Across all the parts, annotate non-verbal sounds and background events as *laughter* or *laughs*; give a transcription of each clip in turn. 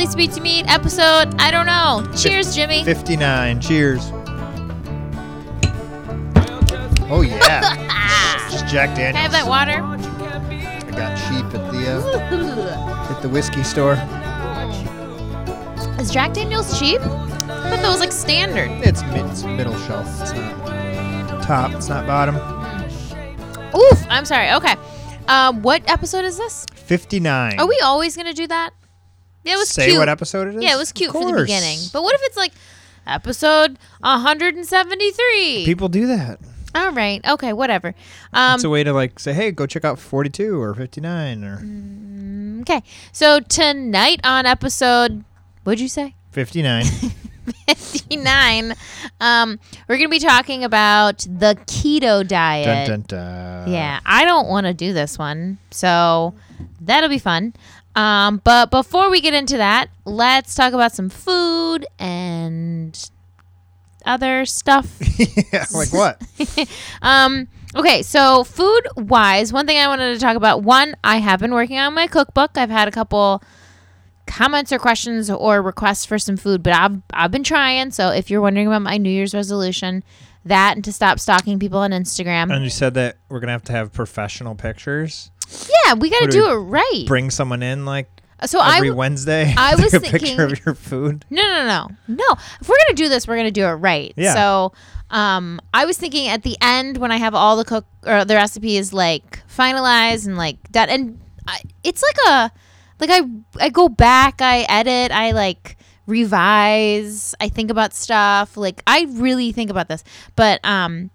Welcome to Lisa Meet episode, I don't know. Cheers, Jimmy. 59. Cheers. Oh yeah. *laughs* Just Jack Can I have that water? I got cheap at the uh, *laughs* at the whiskey store. Is Jack Daniels cheap? I thought that was like standard. It's, mid, it's middle shelf. It's not top. It's not bottom. Oof, I'm sorry. Okay. Um, what episode is this? 59. Are we always gonna do that? Yeah, it was Say cute. what episode it is? Yeah, it was cute for the beginning. But what if it's like episode 173? People do that. All right. Okay. Whatever. Um. it's a way to like say, hey, go check out 42 or 59 or Mm. okay. So tonight on episode, what'd you say? 59. *laughs* 59. Um, we're gonna be talking about the keto diet. dun, dun, dun. Yeah, I don't want to do this one, so that'll be fun. Um, but before we get into that, let's talk about some food and other stuff. *laughs* yeah. Like what? *laughs* Um, okay, so food wise, one thing I wanted to talk about one, I have been working on my cookbook. I've had a couple comments or questions or requests for some food, but I've I've been trying. So if you're wondering about my New Year's resolution, that and to stop stalking people on Instagram. and you said that we're gonna have to have professional pictures. Yeah, we got to do do it right. Bring someone in like so every w- Wednesday. I *laughs* was a picture thinking- of your food. No, no, no, no. If we're gonna do this, we're gonna do it right. Yeah. So, um, I was thinking at the end when I have all the cook or the recipe is like finalized and like that, and I, it's like a like I I go back, I edit, I like revise, I think about stuff. Like I really think about this, but um.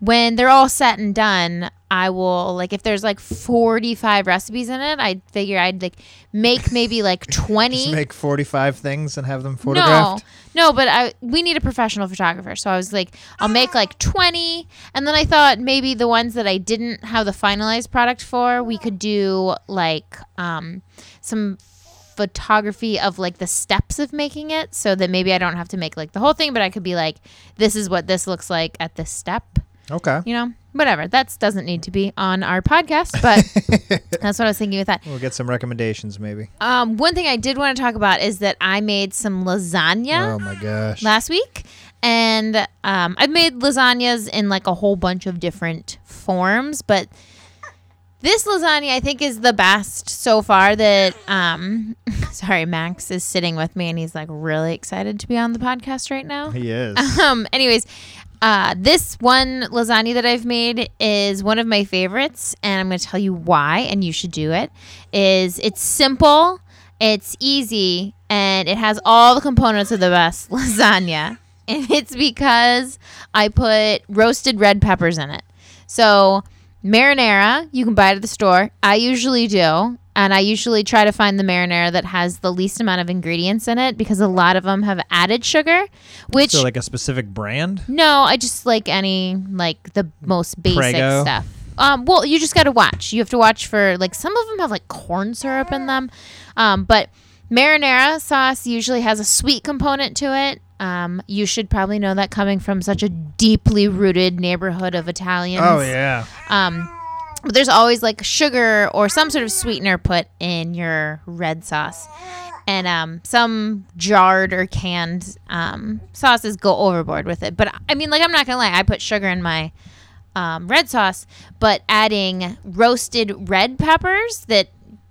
When they're all set and done, I will like if there's like 45 recipes in it, I figure I'd like make maybe *laughs* like 20 Just make 45 things and have them photographed. no, no, but I we need a professional photographer. So I was like, I'll make like *gasps* twenty, and then I thought maybe the ones that I didn't have the finalized product for, we could do like um, some photography of like the steps of making it, so that maybe I don't have to make like the whole thing, but I could be like, this is what this looks like at this step. Okay. You know, whatever. That doesn't need to be on our podcast, but *laughs* that's what I was thinking with that. We'll get some recommendations maybe. Um, one thing I did want to talk about is that I made some lasagna Oh my gosh. last week and um, i've made lasagnas in like a whole bunch of different forms but this lasagna i think is the best so far that um *laughs* sorry max is sitting with me and he's like really excited to be on the podcast right now he is. um anyways uh this one lasagna that i've made is one of my favorites and i'm going to tell you why and you should do it is it's simple it's easy and it has all the components of the best *laughs* lasagna. And it's because i put roasted red peppers in it. So marinara you can buy it at the store. I usually do and I usually try to find the marinara that has the least amount of ingredients in it because a lot of them have added sugar, which so like a specific brand? no, I just like any like the most basic Prego? stuff. Um, well, you just got to watch. You have to watch for like some of them have like corn syrup in them, um, but marinara sauce usually has a sweet component to it. Um, you should probably know that coming from such a deeply rooted neighborhood of Italians. Oh yeah. Um, but there's always like sugar or some sort of sweetener put in your red sauce. And um, some jarred or canned um, sauces go overboard with it. But I mean, like, I'm not going to lie, I put sugar in my um, red sauce, but adding roasted red peppers that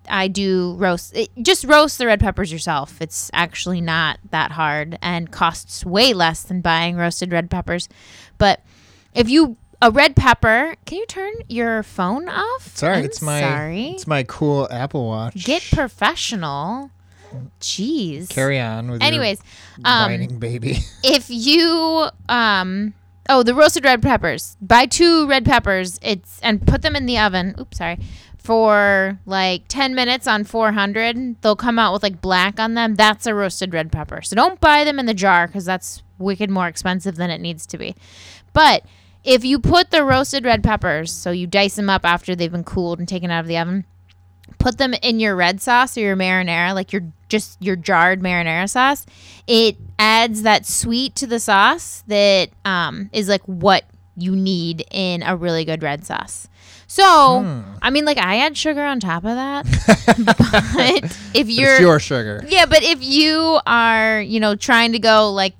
I do roast, it, just roast the red peppers yourself. It's actually not that hard and costs way less than buying roasted red peppers. But if you a red pepper, can you turn your phone off? Sorry, I'm it's my sorry. it's my cool Apple Watch. Get professional. Jeez. Carry on with Anyways, your um, whining baby. *laughs* if you um oh the roasted red peppers buy two red peppers it's and put them in the oven oops sorry for like 10 minutes on 400 they'll come out with like black on them that's a roasted red pepper so don't buy them in the jar because that's wicked more expensive than it needs to be but if you put the roasted red peppers so you dice them up after they've been cooled and taken out of the oven put them in your red sauce or your marinara, like your just your jarred marinara sauce, it adds that sweet to the sauce that um, is like what you need in a really good red sauce. So, I mean, like I add sugar on top of that, *laughs* but if you're it's your sugar. yeah, but if you are, you know, trying to go like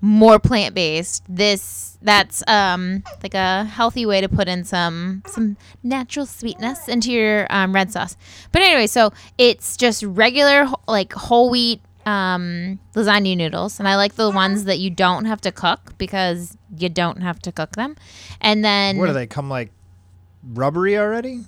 more plant based, this that's um like a healthy way to put in some some natural sweetness into your um, red sauce. But anyway, so it's just regular like whole wheat um lasagna noodles and I like the ones that you don't have to cook because you don't have to cook them. And then What do they come like rubbery already?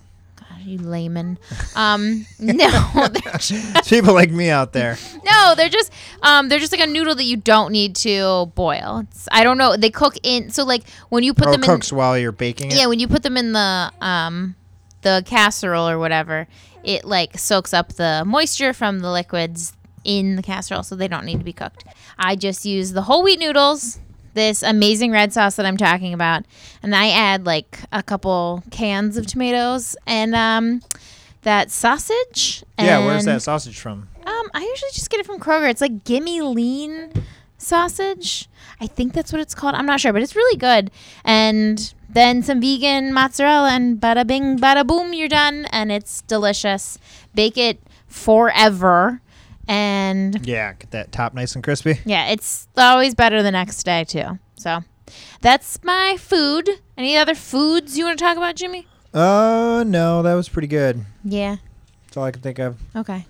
You layman. Um *laughs* no, just *laughs* People like me out there. No, they're just um they're just like a noodle that you don't need to boil. It's, I don't know. They cook in so like when you put oh, them cooks while you're baking in it. Yeah, when you put them in the um the casserole or whatever, it like soaks up the moisture from the liquids in the casserole so they don't need to be cooked. I just use the whole wheat noodles, this amazing red sauce that I'm talking about, and I add like a couple cans of tomatoes and um that sausage. Yeah, where's that sausage from? um, I usually just get it from Kroger. It's like Gimme Lean sausage. I think that's what it's called. I'm not sure, but it's really good. And then some vegan mozzarella, and bada bing, bada boom, you're done. And it's delicious. Bake it forever. And Yeah, get that top nice and crispy. yeah, it's always better the next day, too. So that's my food. Any other foods you want to talk about, Jimmy? Uh, no, that was pretty good. Yeah. That's all I can think of. Okay.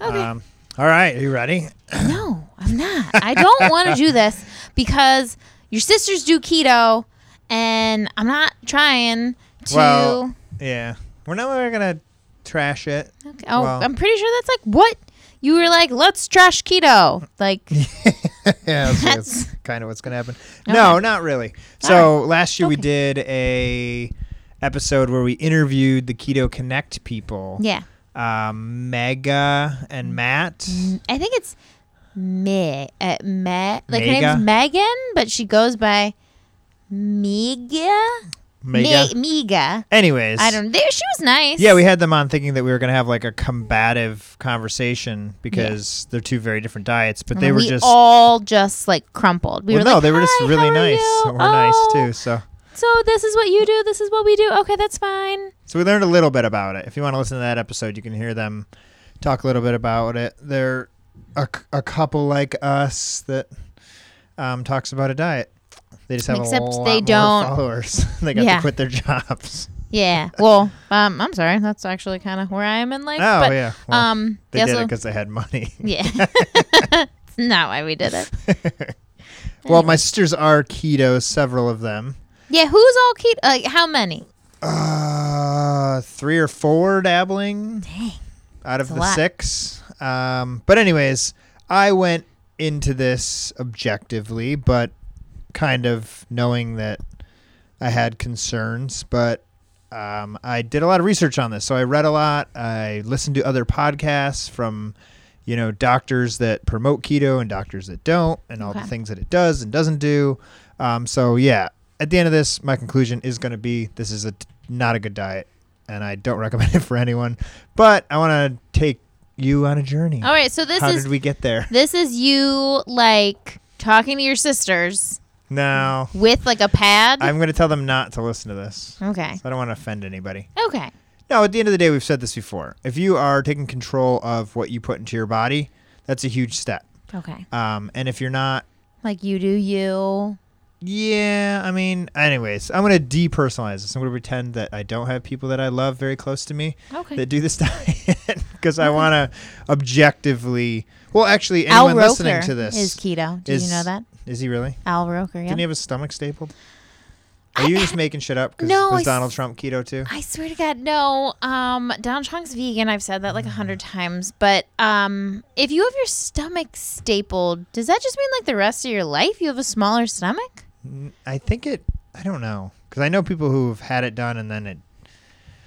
Okay. Um, all right, are you ready? No, I'm not. I don't want to do this because your sisters do keto, and I'm not trying to. Well- Yeah, we're not we're gonna trash it. okay. Oh, well- I'm pretty sure that's like what you were like. Let's trash keto. Like, *laughs* yeah, that's, That's- kind of what's gonna happen. No, not really. So last year we did a episode where we interviewed the Keto Connect people. yeah, Um, Megha and Matt. I think it's me, uh, me. Like her name's Megan, but she goes by Megha. Megha. Megha. Anyways, I don't. There, she was nice. Yeah, we had them on thinking that we were going to have like a combative conversation because they're two very different diets, but they were we just all just like crumpled. We well, were no, like, they were just "Hi, really how are nice. you? We're nice Oh, too. So, So this is what you do. This is what we do. Okay, that's fine. so we learned a little bit about it. If you want to listen to that episode, you can hear them talk a little bit about it. They're a, c- a couple like us that um, talks about a diet. They just have Except a lot they more don't- followers. *laughs* they got Yeah. to quit their jobs. *laughs* Yeah. *laughs* Well, um, I'm sorry. That's actually kind of where I am in life. Oh but, yeah, well, um, they yeah, did it so- because they had money. yeah. It's not why we did it. well, my sisters are keto, several of them. Yeah. Who's all keto? Like, how many? Uh, three or four dabbling Dang. out of a the lot. six. Um, but anyways, I went into this objectively, but kind of knowing that I had concerns. But um, I did a lot of research on this, so I read a lot. I listened to other podcasts from you know doctors that promote keto and doctors that don't, and all the things that it does and doesn't do. Um, so yeah, at the end of this, my conclusion is going to be this is a not a good diet, and I don't *laughs* recommend it for anyone. But I want to take you on a journey. All right. So this How is How did we get there? this is you like talking to your sisters No, with like a pad. I'm going to tell them not to listen to this. okay. I don't want to offend anybody. Okay. No, at the end of the day, we've said this before. If you are taking control of what you put into your body, that's a huge step. Okay. Um, and if you're not, Like you do you. yeah, I mean, anyways, I'm going to depersonalize this. I'm going to pretend that I don't have people that I love very close to me Okay. that do this *laughs* diet because I want to objectively. Well, actually, Al anyone listening to this is keto. Do is- you know that? Is he really? Al Roker. Yeah. Didn't he have his stomach stapled? Are I- you just making shit up? Because No, was s- Donald Trump keto too? I swear to God, no. Um, Donald Trump's vegan. I've said that like a hundred times. But um, if you have your stomach stapled, does that just mean like the rest of your life you have a smaller stomach? I think it. I don't know because I know people who've had it done and then it.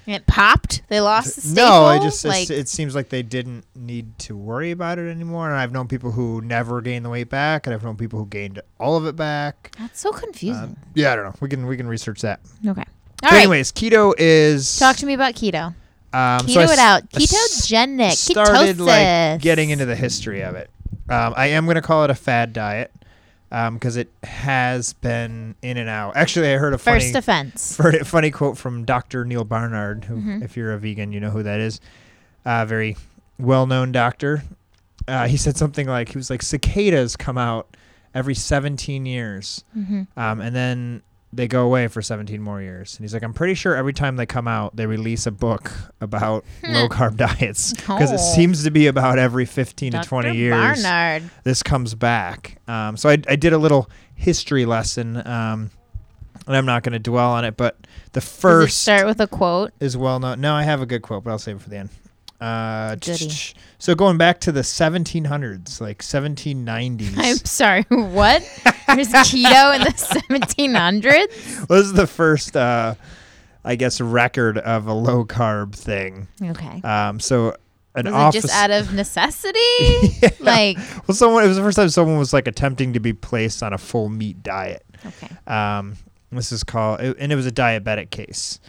It popped. They lost the staple. No, I just like, it seems like they didn't need to worry about it anymore. And I've known people who never gained the weight back, and I've known people who gained all of it back. that's so confusing. Um, yeah, I don't know. We can we can research that. okay. All right. anyways, keto is Talk to me about keto. Um, Keto so it s- out. Ketogenic. started like getting into the history of it. Um, I am going to call it a fad diet. Because it has been in and out. Actually, I heard a funny First offense. *laughs* heard a funny quote from Dr. Neil Barnard, who, Mhm. if you're a vegan, you know who that is. Uh, very well-known doctor. Uh, he said something like, he was like, cicadas come out every 17 years, hmm um, and then they go away for 17 more years. And he's like, I'm pretty sure every time they come out, they release a book about *laughs* low-carb diets because it Oh. seems to be about every 15 to 20 years Barnard. this comes back. Um, so I, I did a little history lesson, um, and I'm not going to dwell on it. But the first start with a quote? is well known. No, I have a good quote, but I'll save it for the end. Uh, Goody. so going back to the 1700s, like 1790s. I'm sorry. What? There's keto in the *laughs* 1700s. was the first, uh, I guess, record of a low carb thing. Okay. Um, so an Was office. it just out of necessity? *laughs* Yeah. Like, well, someone. It was the first time someone was like attempting to be placed on a full meat diet. okay. Um, this is called, and it was a diabetic case.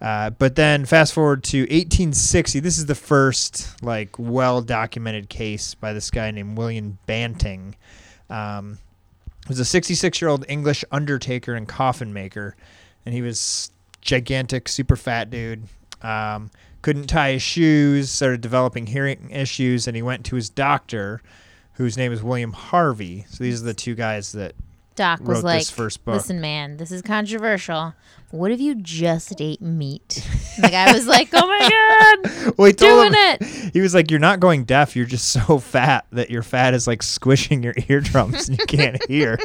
Uh, but then fast forward to 1860. This is the first like well documented case by this guy named William Banting. Um, he was a 66 year old English undertaker and coffin maker, and he was gigantic, super fat dude. Um, couldn't tie his shoes, started developing hearing issues, and he went to his doctor, whose name is William Harvey. So these are the two guys that Doc was like, first book. listen, man, this is controversial. What if you just ate meat? *laughs* the guy was like, oh my God, *laughs* well, doing him, it. He was like, "You're not going deaf. You're just so *laughs* fat that your fat is like squishing your eardrums and you can't hear."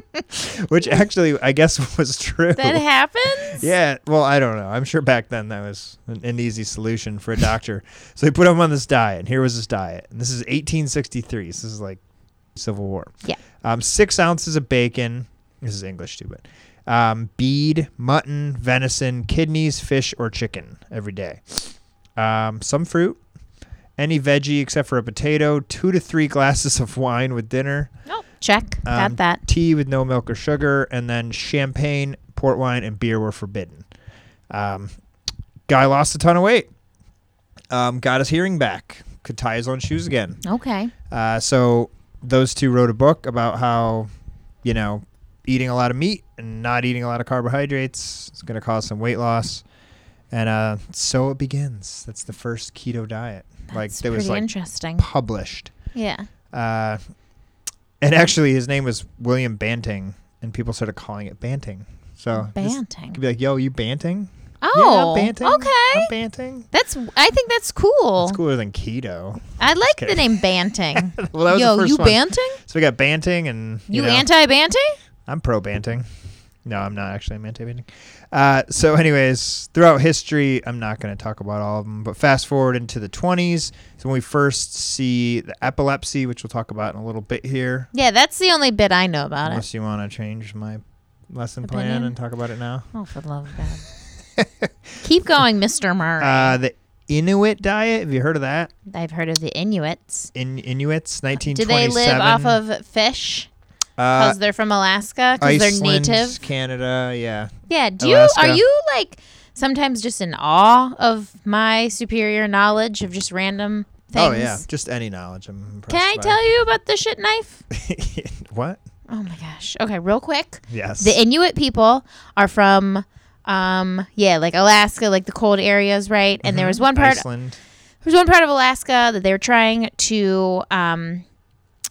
Which actually, I guess, was true. That happens? yeah. Well, I don't know. I'm sure back then that was an, an easy solution for a doctor. so he put him on this diet. And here was his diet. And this is 1863. So this is like Civil War. Yeah. Um, six ounces of bacon. This is English too, but um, bead, mutton, venison, kidneys, fish, or chicken every day. Um, some fruit, any veggie except for a potato, two to three glasses of wine with dinner, Oh, check. Um, Got that. tea with no milk or sugar, and then champagne, port wine, and beer were forbidden. Um, guy lost a ton of weight. Um, got his hearing back. Could tie his own shoes again. Okay. Uh, so those two wrote a book about how, you know, eating a lot of meat and not eating a lot of carbohydrates is going to cause some weight loss. And uh, so it begins. That's the first keto diet. like That's that was like interesting. published. Yeah. Uh, and actually, his name was William Banting, and people started calling it Banting. So Banting. could be like, "Yo, you Banting? Oh, yeah, Banting. okay. I'm Banting. That's. I think that's cool. It's cooler than keto. I like the name Banting. *laughs* well, that was Yo, the first you one. Banting? So we got Banting, and you, You, know, anti-Banting? I'm pro Banting. No, I'm not actually. I'm anti Banting. Uh, so, anyways, throughout history, I'm not going to talk about all of them, but fast forward into the 20s. So, when we first see the epilepsy, which we'll talk about in a little bit here, Yeah, that's the only bit I know about it. unless you want to change my lesson plan and talk about it now. Oh, for the love of God. *laughs* Keep going, Mr. Murray. Uh, the Inuit diet. Have you heard of that? I've heard of the Inuits. In Inuits, 1927. Do 1927. they live off of fish? Uh, Because they're from Alaska? Because they're native? Canada? Yeah. Yeah. Do you are you like sometimes just in awe of my superior knowledge of just random things? Oh yeah, just any knowledge. I'm impressed Can I by. tell you about the shit knife? *laughs* what? Oh my gosh. Okay, real quick. Yes. The Inuit people are from um yeah, like Alaska, like the cold areas, right? And there was one part Iceland. there was one part of Alaska that they were trying to um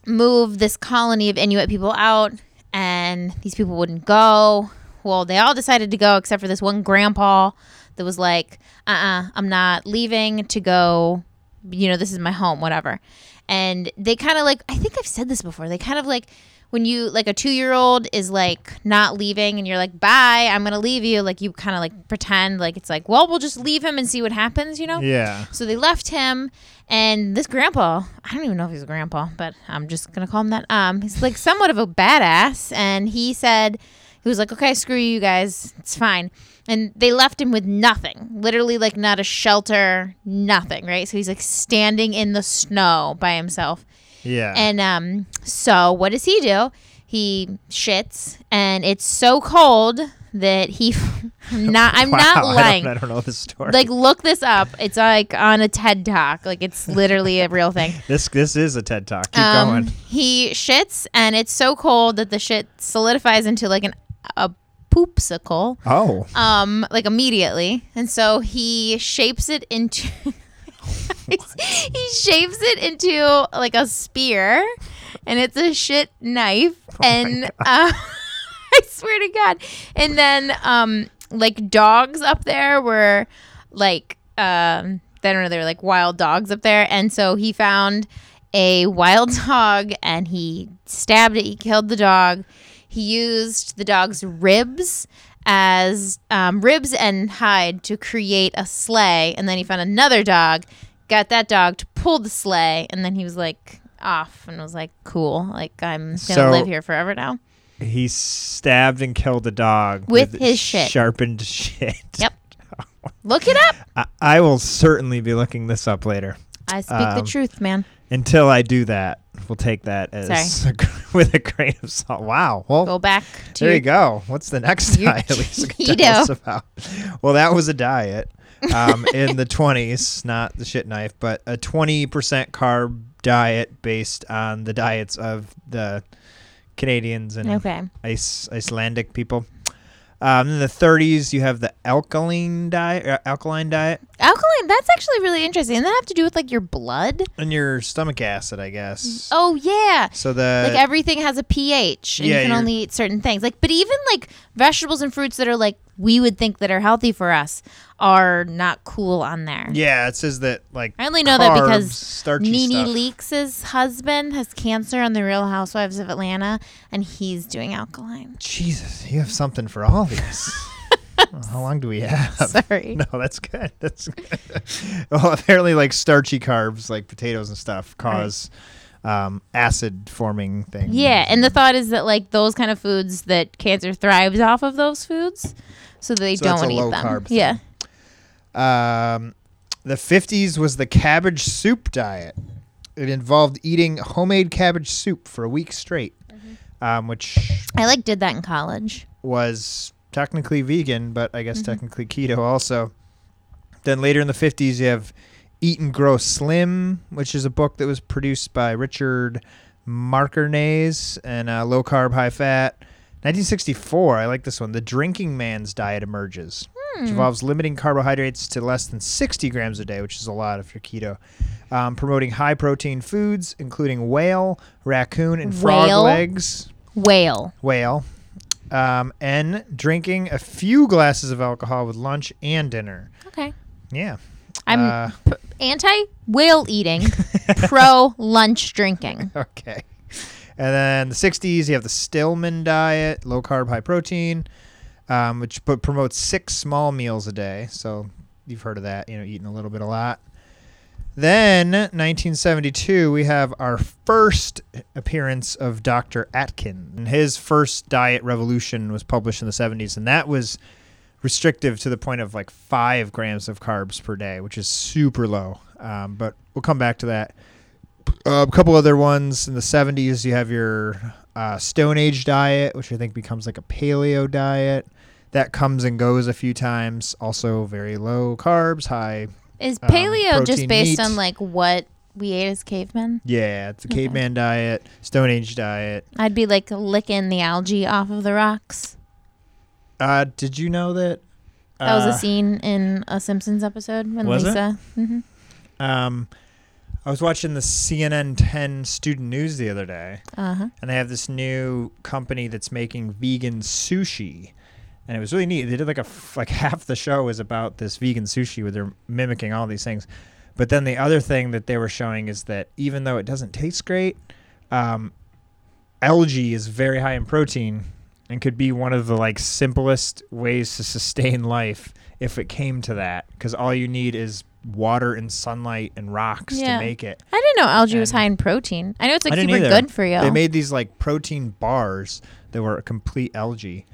move this colony of Inuit people out and these people wouldn't go. Well, they all decided to go except for this one grandpa that was like, "Uh-uh, I'm not leaving to go, you know, this is my home, whatever." And they kind of like I think I've said this before. They kind of like when you like a 2-year-old is like not leaving and you're like, "Bye, I'm to leave you." Like you kind of like pretend like it's like, "Well, we'll just leave him and see what happens," you know? Yeah. So they left him, and this grandpa, I don't even know if he's a grandpa, but I'm just gonna call him that. Um, he's like somewhat of a badass, and he said he was like, "Okay, screw you guys, it's fine." And they left him with nothing, literally like not a shelter, nothing, right? So he's like standing in the snow by himself. Yeah. And um, so what does he do? He shits, and it's so cold that he I'm *laughs* not I'm Wow, not I don't- lying. I don't, know this story. Like look this up. It's like on a TED talk. Like it's *laughs* literally a real thing. this this is a TED talk. Keep Um, going. He shits and it's so cold that the shit solidifies into like an a poopsicle. Oh, Um, like immediately. And so he shapes it into *laughs* *laughs* he shapes it into like a spear and it's a shit knife *laughs* and uh, *laughs* I swear to God. And then um like dogs up there were like um I don't know, they were like wild dogs up there. And so he found a wild dog and he stabbed it, he killed the dog. He used the dog's ribs as um, ribs and hide to create a sleigh. And then he found another dog, got that dog to pull the sleigh. And then he was like off and was like, cool. Like, I'm to So- live here forever now. he stabbed and killed a dog With his shit. sharpened shit. Yep. *laughs* Look it up. I, I will certainly be looking this up later. I speak Um, the truth, man. Until I do that, we'll take that as *laughs* with a grain of salt. Wow. Well, Go back to there you go. What's the next diet keto. tell us about? Well, that was a diet um, in the 20s, not the shit knife, but a 20% carb diet based on the diets of the Canadians and Okay. Ice, Icelandic people. Um, in the 30s, you have the alkaline diet, uh, alkaline diet, Alkaline, that's actually really interesting. And that have to do with like your blood? and your stomach acid, I guess. Oh, yeah. So the like everything has a pH and yeah, you can only eat certain things. Like but even like vegetables and fruits that are like we would think that are healthy for us are not cool on there. yeah, it says that like I only know that because Nene. Leakes' husband has cancer on the Real Housewives of Atlanta and he's doing alkaline. Jesus, you have something for all these. *laughs* How long do we have? Sorry. *laughs* No, that's good. That's good. *laughs* well, apparently, like starchy carbs, like potatoes and stuff, cause um, acid forming things. Yeah, and the thought is that like those kind of foods that cancer thrives off of those foods, so they So don't eat them. carb thing. Um, the 50s was the cabbage soup diet. It involved eating homemade cabbage soup for a week straight, Mm-hmm. um, which I like did that in college. was technically vegan, but I guess Mm-hmm. technically keto also. Then later in the 50s, you have Eat and Grow Slim, which is a book that was produced by Richard Mackarness and uh, low carb, high fat. 1964, I like this one. The Drinking Man's Diet emerges, which involves limiting carbohydrates to less than 60 grams a day, which is a lot if you're keto. Um, promoting high protein foods, including whale, raccoon, and frog Whale? legs Whale. whale, um, and drinking a few glasses of alcohol with lunch and dinner. Okay. Yeah. I'm Uh, p- anti whale eating, pro lunch drinking. *laughs* okay. And then the 60s, you have the Stillman diet, low carb, high protein, um, which but promotes six small meals a day. So you've heard of that, you know, eating a little bit a lot. Then 1972, we have our first appearance of Dr. Atkin. And his first diet revolution was published in the 70s, and that was restrictive to the point of like five grams of carbs per day, which is super low. Um, but we'll come back to that. Uh, a couple other ones in the 70s, you have your uh, Stone Age diet, which I think becomes like a paleo diet. That comes and goes a few times. Also, very low carbs, high Is Um, paleo just based meat. on like what we ate as cavemen? Yeah, it's a Okay. caveman diet, Stone Age diet. I'd be like licking the algae off of the rocks. Uh, did you know that? That was uh, a scene in a Simpsons episode when Was it? Lisa. hmm Um, I was watching the CNN 10 student news the other day, Uh huh. and they have this new company that's making vegan sushi, and it was really neat. They did like a like *laughs* half the show is about this vegan sushi where they're mimicking all these things, but then the other thing that they were showing is that even though it doesn't taste great, um, algae is very high in protein and could be one of the like simplest ways to *laughs* sustain life if it came to that because all you need is water and sunlight and rocks Yeah. to make it I didn't know algae was high in protein. I know it's like super either. good for you. they made these like protein bars that were a complete algae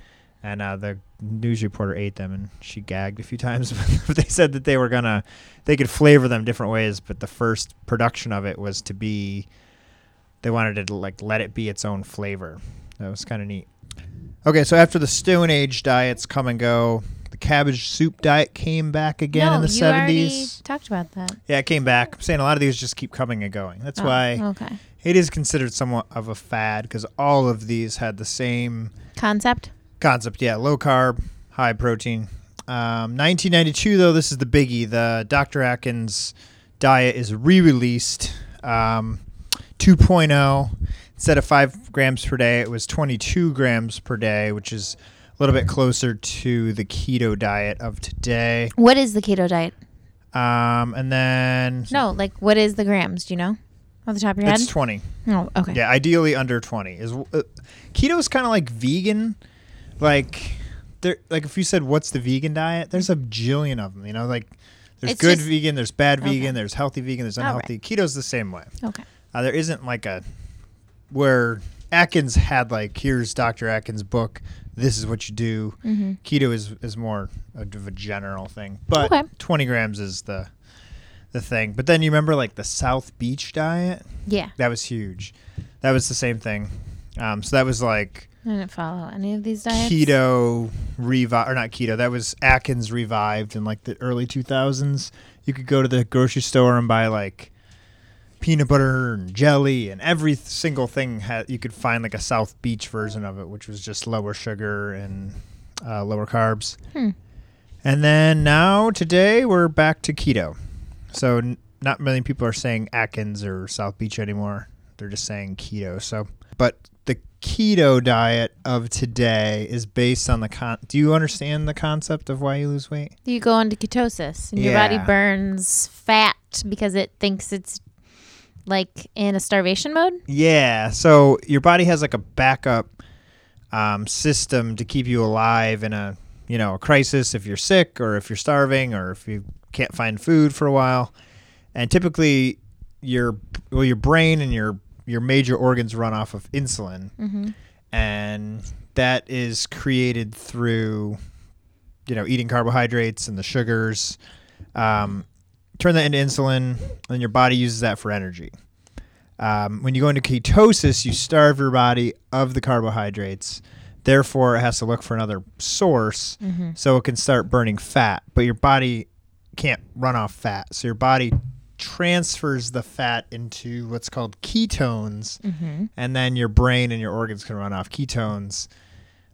and uh, the news reporter ate them and she gagged a few *laughs* times but they said that they were gonna they could flavor them different ways but the first production of it was to be they wanted to like let it be its own flavor that was kind of neat Okay, so after the Stone Age diets come and go, the cabbage soup diet came back again no, in the you already seventies. talked about that. Yeah, it came back. I'm saying a lot of these just keep coming and going. That's Oh, why Okay. it is considered somewhat of a fad because all of these had the same Concept. Concept. Yeah, low carb, high protein. Um, 1992, though, this is the biggie. The Dr. Atkins diet is re-released. Um, 2.0 instead of five grams per day, it was 22 grams per day, which is a little bit closer to the keto diet of today. What is the keto diet? Um, and then No, like what is the grams? Do you know? Off the top of your it's head? 20. Oh, okay. Yeah, ideally under 20. Is uh, keto is kind of like vegan. Like there like if you said what's the vegan diet, there's a jillion of them, you know, like there's It's good just- vegan, there's bad Okay. vegan, there's healthy vegan, there's All right. unhealthy. Keto's the same way. Okay. Uh, there isn't like a where Atkins had like here's Dr. Atkins' book, this is what you do. Mm-hmm. Keto is is more of a general thing, but Okay. 20 grams is the the thing. But then you remember like the South Beach diet? Yeah. That was huge. That was the same thing. Um, so that was like I didn't follow any of these diets. keto revive or not keto. That was Atkins revived in like the early 2000s. You could go to the grocery store and buy like peanut butter and jelly and every single thing had you could find like a South Beach version of it, which was just lower sugar and uh, lower carbs. Hmm. And then now today we're back to keto. So n- not many people are saying Atkins or South Beach anymore. They're just saying keto. So, but the keto diet of today is based on the con. Do you understand the concept of why you lose weight? You go into ketosis and your body burns fat because it thinks it's like in a starvation mode. Yeah. So your body has like a backup um, system to keep you alive in a you know a crisis if you're sick or if you're starving or if you can't find food for a while. And typically, your well your brain and your your major organs run off of insulin, Mm-hmm. and that is created through you know eating carbohydrates and the sugars. Um, turn that into insulin, and your body uses that for energy. Um, when you go into ketosis, you starve your body of the carbohydrates. Therefore, it has to look for another source Mm-hmm. so it can start burning fat. But your body can't run off fat. So your body transfers the fat into what's called ketones. Mm-hmm. And then your brain and your organs can run off ketones,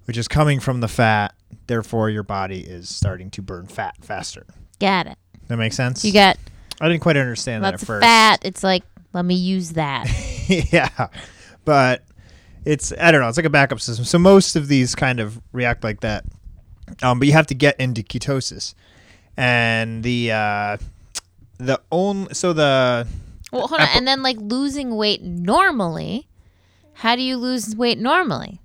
which is coming from the fat. Therefore, your body is starting to burn fat faster. Got it. That makes sense? You got I didn't quite understand that at first. fat. It's like let me use that. *laughs* yeah, but it's I don't know. It's like a backup system. So most of these kind of react like that. Um, but you have to get into ketosis, and the uh, the only so the well, hold on. Apple- And then like losing weight normally. How do you lose weight normally?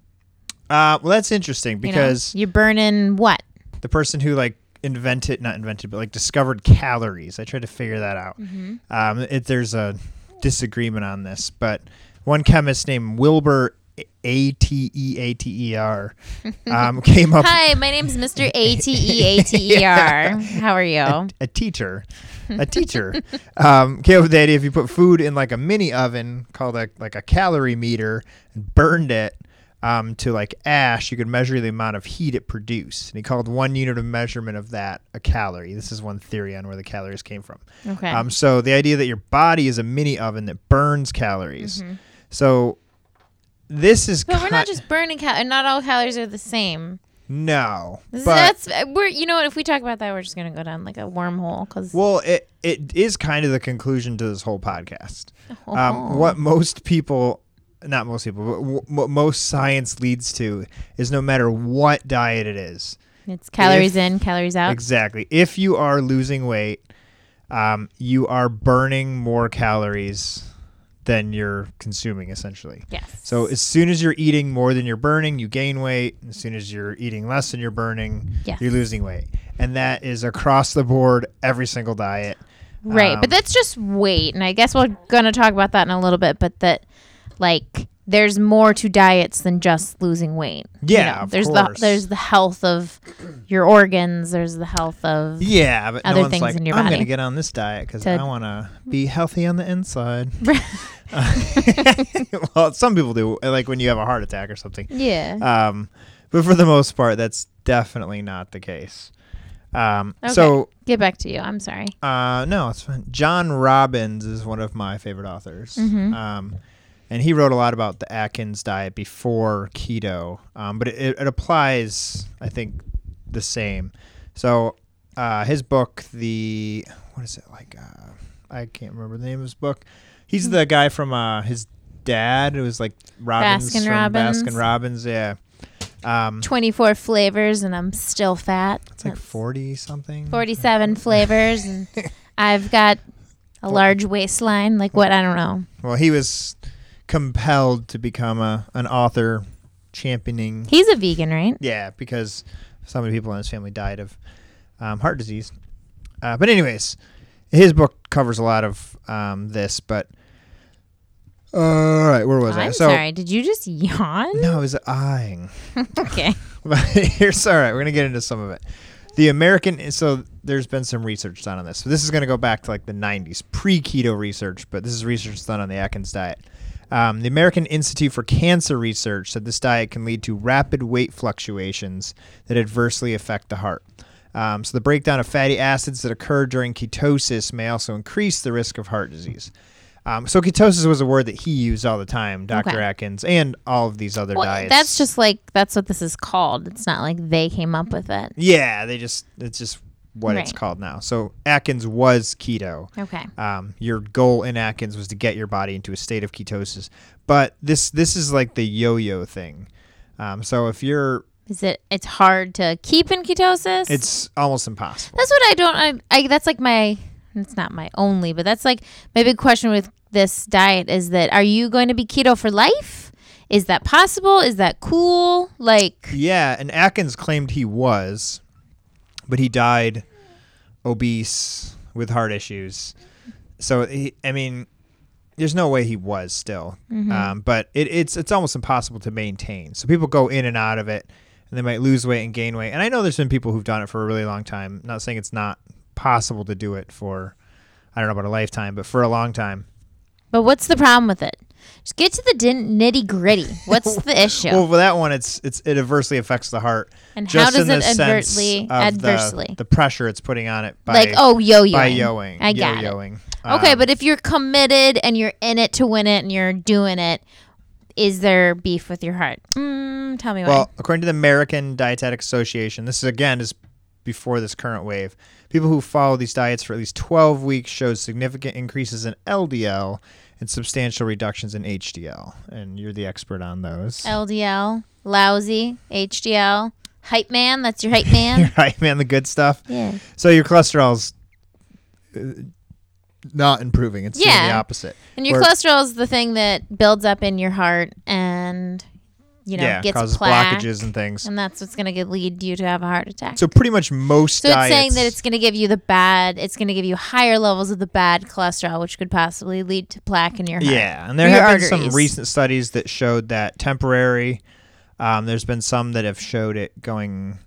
uh, well that's interesting You know? because you're burning what? the person who like invented not invented but like discovered calories. I tried to figure that out. Mm-hmm. Um, it, there's a disagreement on this, but one chemist named Wilbur A T E A T E R *laughs* um, came up. Hi, my name's Mr. *laughs* A T E A T E R. How are you? a teacher, a teacher, um, came up with the idea if you put food in like a mini oven called a, like a calorimeter and burned it um, to like ash, you could measure the amount of heat it produced. And he called one unit of measurement of that a calorie. This is one theory on where the calories came from. Okay. Um, so the idea that your body is a mini oven that burns calories. Mhm. So this is But we're not just burning calories. Not all calories are the same. no, This that's we're you know what? If we talk about that, we're just gonna go down like a wormhole because well, it it is kind of the conclusion to this whole podcast. Oh. Um, what most people, not most people, but w- what most science leads to is no matter what diet it is, it's calories if- in, calories out. exactly. If you are losing weight, um, you are burning more calories than you're consuming, essentially. yes. So as soon as you're eating more than you're burning, you gain weight. As soon as you're eating less than you're burning, Yes. you're losing weight. And that is across the board, every single diet. right, um, but that's just weight, and I guess we're gonna talk about that in a little bit. But that like there's more to diets than just losing weight. you Yeah, know? of there's course. the there's the health of your organs. There's the health of Yeah, but Other no things like, in your I'm body. going to get on this diet because I want to be healthy on the inside. *laughs* *laughs* Well, some people do, like when you have a heart attack or something. yeah. Um, but for the most part, that's definitely not the case. Um, Okay. So Get back to you. I'm sorry. uh, no, it's fine. John Robbins is one of my favorite authors. Mhm. Um, and he wrote a lot about the Atkins diet before keto, um, but it, it, applies, I think, the same. So uh, his book, the what is it like? Uh, I can't remember the name of his book. He's the guy from uh, his dad. It was like Robbins Baskin from Robbins. Baskin Robbins. Yeah, um, 24 flavors and I'm still fat. it's like forty something. 47 *laughs* flavors and I've got a large waistline. Like what? I don't know. Well, he was compelled to become a an author championing He's a vegan, right? Yeah, because so many people in his family died of um, heart disease. Uh, but anyways, his book covers a lot of um, this. But all right, where was I? I'm So sorry. Did you just yawn? no, it was eyeing. *laughs* Okay. But *laughs* here's all right. We're gonna get into some of it. The American. So there's been some research done on this. So this is gonna go back to like the 90s, pre-keto research, but this is research done on the Atkins diet. Um, the American Institute for Cancer Research said this diet can lead to rapid weight fluctuations that adversely affect the heart. Um, so the breakdown of fatty acids that occur during ketosis may also increase the risk of heart disease. Um, so ketosis was a word that he used all the time, Dr. Okay. Atkins, and all of these other Well, diets. that's just like that's what this is called. It's not like they came up with it. Yeah, they just it's just what it's called now. So Atkins was keto. Okay. Um, your goal in Atkins was to get your body into a state of ketosis, but this this is like the yo-yo thing. Um, so if you're, Is it? It's hard to keep in ketosis. it's almost impossible. That's what I don't. I, I that's like my. It's not my only, but that's like my big question with this diet is that are you going to be keto for life? Is that possible? Is that cool? Like, Yeah, and Atkins claimed he was, but he died obese with heart issues. So he, I mean, there's no way he was still. Mm-hmm. Um, but it, it's it's almost impossible to maintain. So people go in and out of it, and they might lose weight and gain weight. And I know there's been people who've done it for a really long time. I'm not saying it's not possible to do it for, I don't know about a lifetime, but for a long time. but what's the problem with it? Just get to the din- nitty gritty. *laughs* What's the issue? Well, for that one, it's it's it adversely affects the heart. and how does it adversely adversely? the, the pressure it's putting on it by like, oh, yo-yo. by yoing. I got it. yo-yoing. Okay, Um, but if you're committed and you're in it to win it and you're doing it, is there beef with your heart? Mm, tell me why. well, according to the American Dietetic Association, this is again is before this current wave. People who follow these diets for at least 12 weeks showed significant increases in LDL and substantial reductions in HDL. And you're the expert on those. LDL, lousy, HDL, hype man. That's your hype *laughs* man. right, man. The good stuff. yeah. So your cholesterol's uh, not improving. It's doing the opposite. And your Where- cholesterol is the thing that builds up in your heart and you know yeah, gets causes plaque, blockages and things. and that's what's going to lead you to have a heart attack. So pretty much most So it's saying that it's going to give you the bad. It's going to give you higher levels of the bad cholesterol, which could possibly lead to plaque in your heart. Yeah, and there have been some recent studies that showed that temporary. Um, there's been some that have showed it going.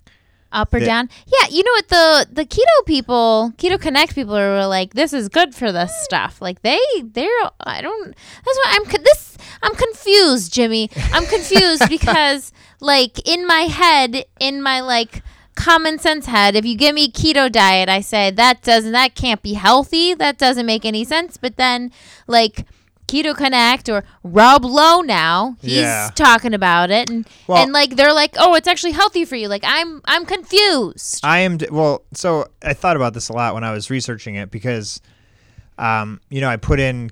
Up or that- down. Yeah, you know what the the keto people, keto connect people are like, this is good for this stuff. Like they they're I don't. That's why I'm this. I'm confused, Jimmy. I'm confused *laughs* because like in my head, in my like common sense head, if you give me keto diet, I say that doesn't that can't be healthy. That doesn't make any sense. But then like. Keto Connect or Rob Lowe now, he's Yeah. talking about it, and Well- and like they're like, oh, it's actually healthy for you. Like I'm I'm confused. I am d- well. So I thought about this a lot when I was researching it because, um, you know, I put in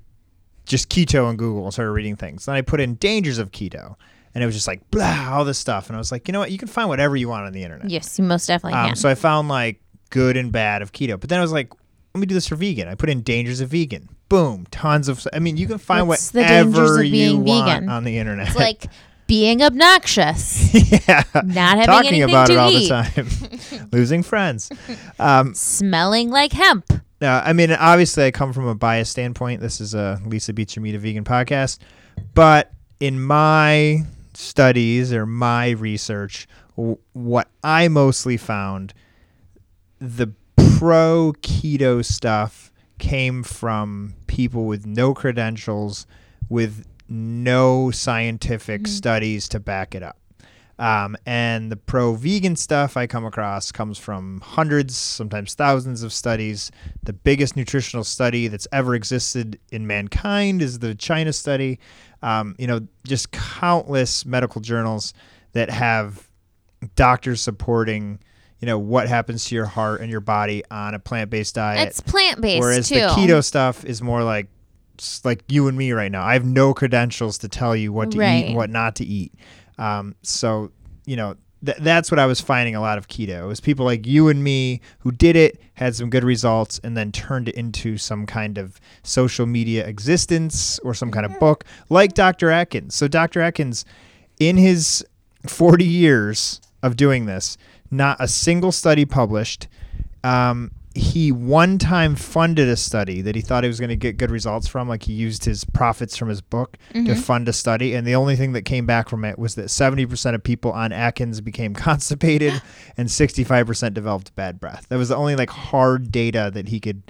just keto in Google and started reading things. Then I put in dangers of keto, and it was just like blah, all this stuff. And I was like, you know what? You can find whatever you want on the internet. Yes, you most definitely Um, can. so I found like good and bad of keto, but then I was like, let me do this for vegan. I put in dangers of vegan. Boom, tons of. I mean, you can find What's the whatever dangers of you being want vegan? on the internet. it's *laughs* like being obnoxious, yeah, not having talking anything about to it all eat, the time, *laughs* *laughs* losing friends. Um, smelling like hemp. no, I mean, obviously, I come from a biased standpoint. This is a Lisa Your Meat a Vegan podcast, but in my studies or my research, w- what I mostly found, the pro keto stuff came from people with no credentials, with no scientific studies to back it up. Um, and the pro vegan stuff I come across comes from hundreds, sometimes thousands of studies. The biggest nutritional study that's ever existed in mankind is the China study. Um, you know, just countless medical journals that have doctors supporting, you know, what happens to your heart and your body on a plant based diet. It's plant based Whereas too. the keto stuff is more like like you and me right now. I have no credentials to tell you what to eat and what not to eat. Um, so you know th- that's what I was finding a lot of keto. It was people like you and me who did it, had some good results, and then turned it into some kind of social media existence or some kind of book, like Dr. Atkins. So Dr. Atkins, in his 40 years of doing this, not a single study published. Um, he one time funded a study that he thought he was going to get good results from. Like he used his profits from his book to fund a study. And the only thing that came back from it was that 70% of people on Atkins became *laughs* constipated *laughs* and 65% developed bad breath. That was the only like hard data that he could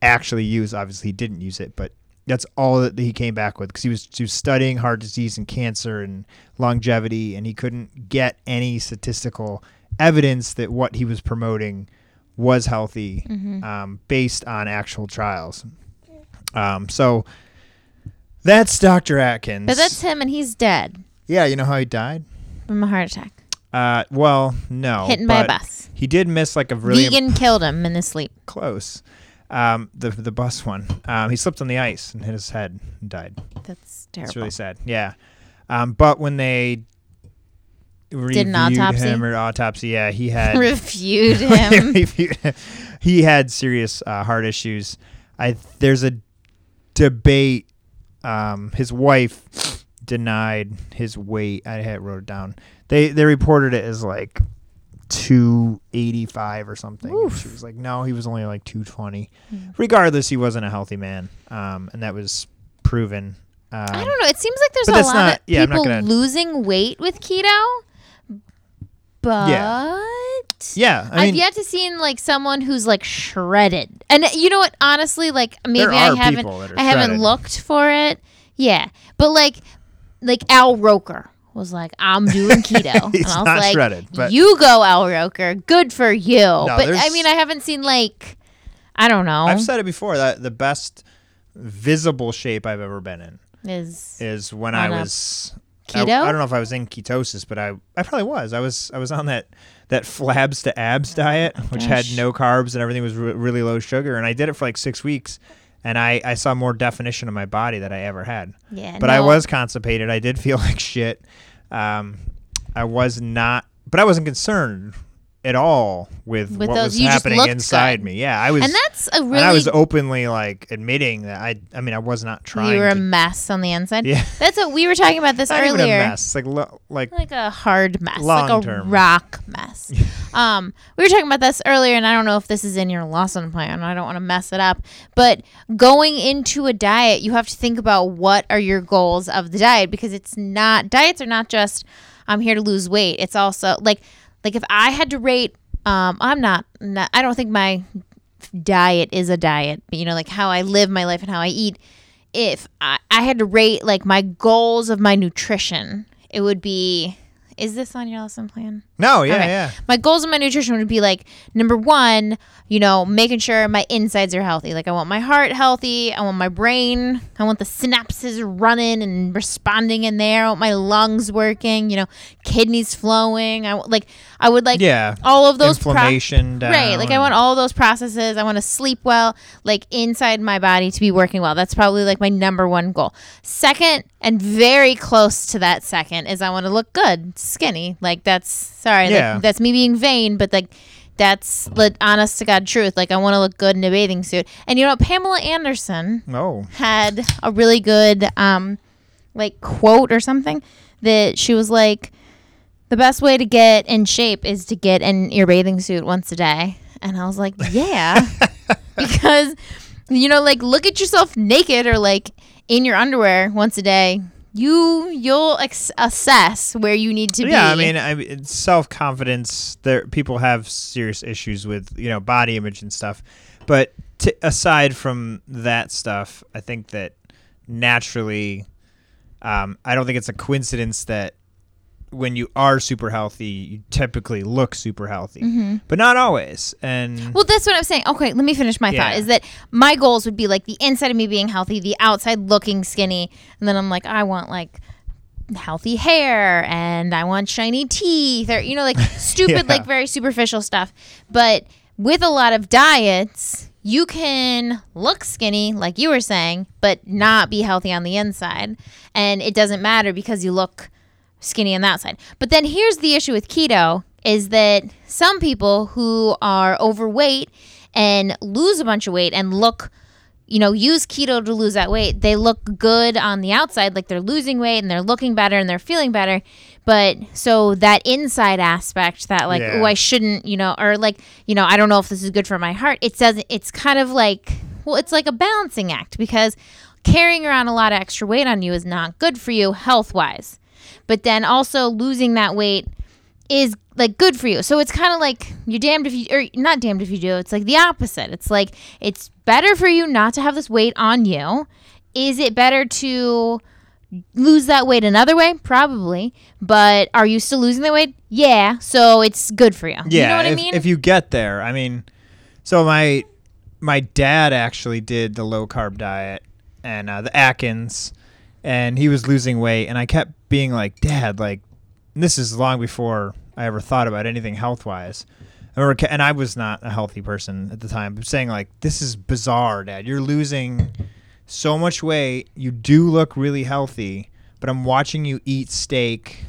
actually use. Obviously, he didn't use it, but that's all that he came back with because he was, he was studying heart disease and cancer and longevity, and he couldn't get any statistical evidence that what he was promoting was healthy um, based on actual trials. Um, so that's Dr. Atkins. but that's him, and he's dead yeah. You know how he died? from a heart attack, Uh, well, no. hit by a bus. He did miss like a really Vegan killed him in his sleep. close. Um, the the bus one. Um, he slipped on the ice and hit his head and died. That's terrible. It's really sad. Yeah. Um, but when they Did an reviewed autopsy? him or autopsy, yeah, he *laughs* had Reviewed *laughs* him. reviewed him. he had serious uh, heart issues. I there's a debate. Um, his wife denied his weight. I had wrote it down. They they reported it as like two eighty five or something. Oof. She was like, no, he was only like two twenty. Hmm. Regardless, he wasn't a healthy man, um, and that was proven. Um, I don't know. It seems like there's a lot not- of yeah, people gonna- losing weight with keto, but Yeah, I I've mean, yet to see like someone who's like shredded. And uh, you know what? Honestly, like maybe I haven't I haven't looked for it. Yeah, but like like Al Roker was like, I'm doing *laughs* keto, and He's I was not like, shredded, but- you go Al Roker, good for you. but I mean, I haven't seen like I don't know. I've said it before that the best visible shape I've ever been in is is when I was I, keto? I don't know if I was in ketosis, but I I probably was. I was I was on that that flabs to abs diet, which had Oh no carbs and everything was re- really low sugar, and I did it for like six weeks, and I I saw more definition of my body that I ever had. yeah. But I was constipated. I did feel *laughs* like shit. Um, I was not, but I wasn't concerned at all with, With what those- was happening inside good. me. Yeah, I was. and that's a really I was openly like admitting that I. I mean, I was not trying. you were a mess on the inside. Yeah. That's what we were talking about this not earlier. even a mess. Like lo, like like a hard mess, like a term. rock mess. *laughs* um, we were talking about this earlier, and I don't know if this is in your lesson plan. I don't want to mess it up, but going into a diet, you have to think about what are your goals of the diet because it's not diets are not just I'm here to lose weight. It's also like like if I had to rate, um, I'm not, not I don't think my diet is a diet, but you know, like how I live my life and how I eat. If I, I had to rate like my goals of my nutrition, it would be is this on your lesson plan? no, yeah, Okay. yeah. My goals of my nutrition would be like number one, you know, making sure my insides are healthy. Like I want my heart healthy. I want my brain. I want the synapses running and responding in there. I want my lungs working. You know, kidneys flowing. I want, like I would like Yeah. all of those pro- Inflammation down. Right. Like I want all those processes. I want to sleep well, like inside my body to be working well. That's probably like my number one goal. Second, and very close to that second, is I want to look good, skinny. Like that's sorry, Yeah. like, that's me being vain, but like that's the honest to God truth. Like I want to look good in a bathing suit. And you know, Pamela Anderson Oh, had a really good um like quote or something that she was like the best way to get in shape is to get in your bathing suit once a day and i was like *laughs* yeah because you know like look at yourself naked or like in your underwear once a day you you'll ex- assess where you need to be yeah. I mean, I mean, self confidence. There, people have serious issues with you know body image and stuff. But t- aside from that stuff, I think that naturally, um, I don't think it's a coincidence that when you are super healthy, you typically look super healthy, Mm-hmm. but not always. And Well, that's what I'm saying. Okay, let me finish my thought. Is that my goals would be like the inside of me being healthy, the outside looking skinny, and then I'm like, I want like healthy hair and I want shiny teeth or you know like *laughs* stupid Yeah. like very superficial stuff. But with a lot of diets, you can look skinny like you were saying, but not be healthy on the inside. And it doesn't matter because you look skinny on the outside. But then here's the issue with keto is that some people who are overweight and lose a bunch of weight and look you know, use keto to lose that weight. They look good on the outside, like they're losing weight and they're looking better and they're feeling better. But so that inside aspect, that like, oh, Yeah. oh, I shouldn't, you know, or like, you know, I don't know if this is good for my heart. It doesn't. It's kind of like, well, it's like a balancing act because carrying around a lot of extra weight on you is not good for you health wise. But then also losing that weight is like good for you. So it's kind of like you're damned if you or not damned if you do. It's like the opposite. It's like it's better for you not to have this weight on you. Is it better to lose that weight another way? Probably. But are you still losing the weight? Yeah. So it's good for you. yeah, You know what if, I mean? if you get there, I mean, so my my dad actually did the low carb diet and uh, the Atkins, and he was losing weight, and I kept being like, Dad, like, this is long before I ever thought about anything health wise. I remember, and I was not a healthy person at the time, but saying like, "This is bizarre, Dad. You're losing so much weight. You do look really healthy, but I'm watching you eat steak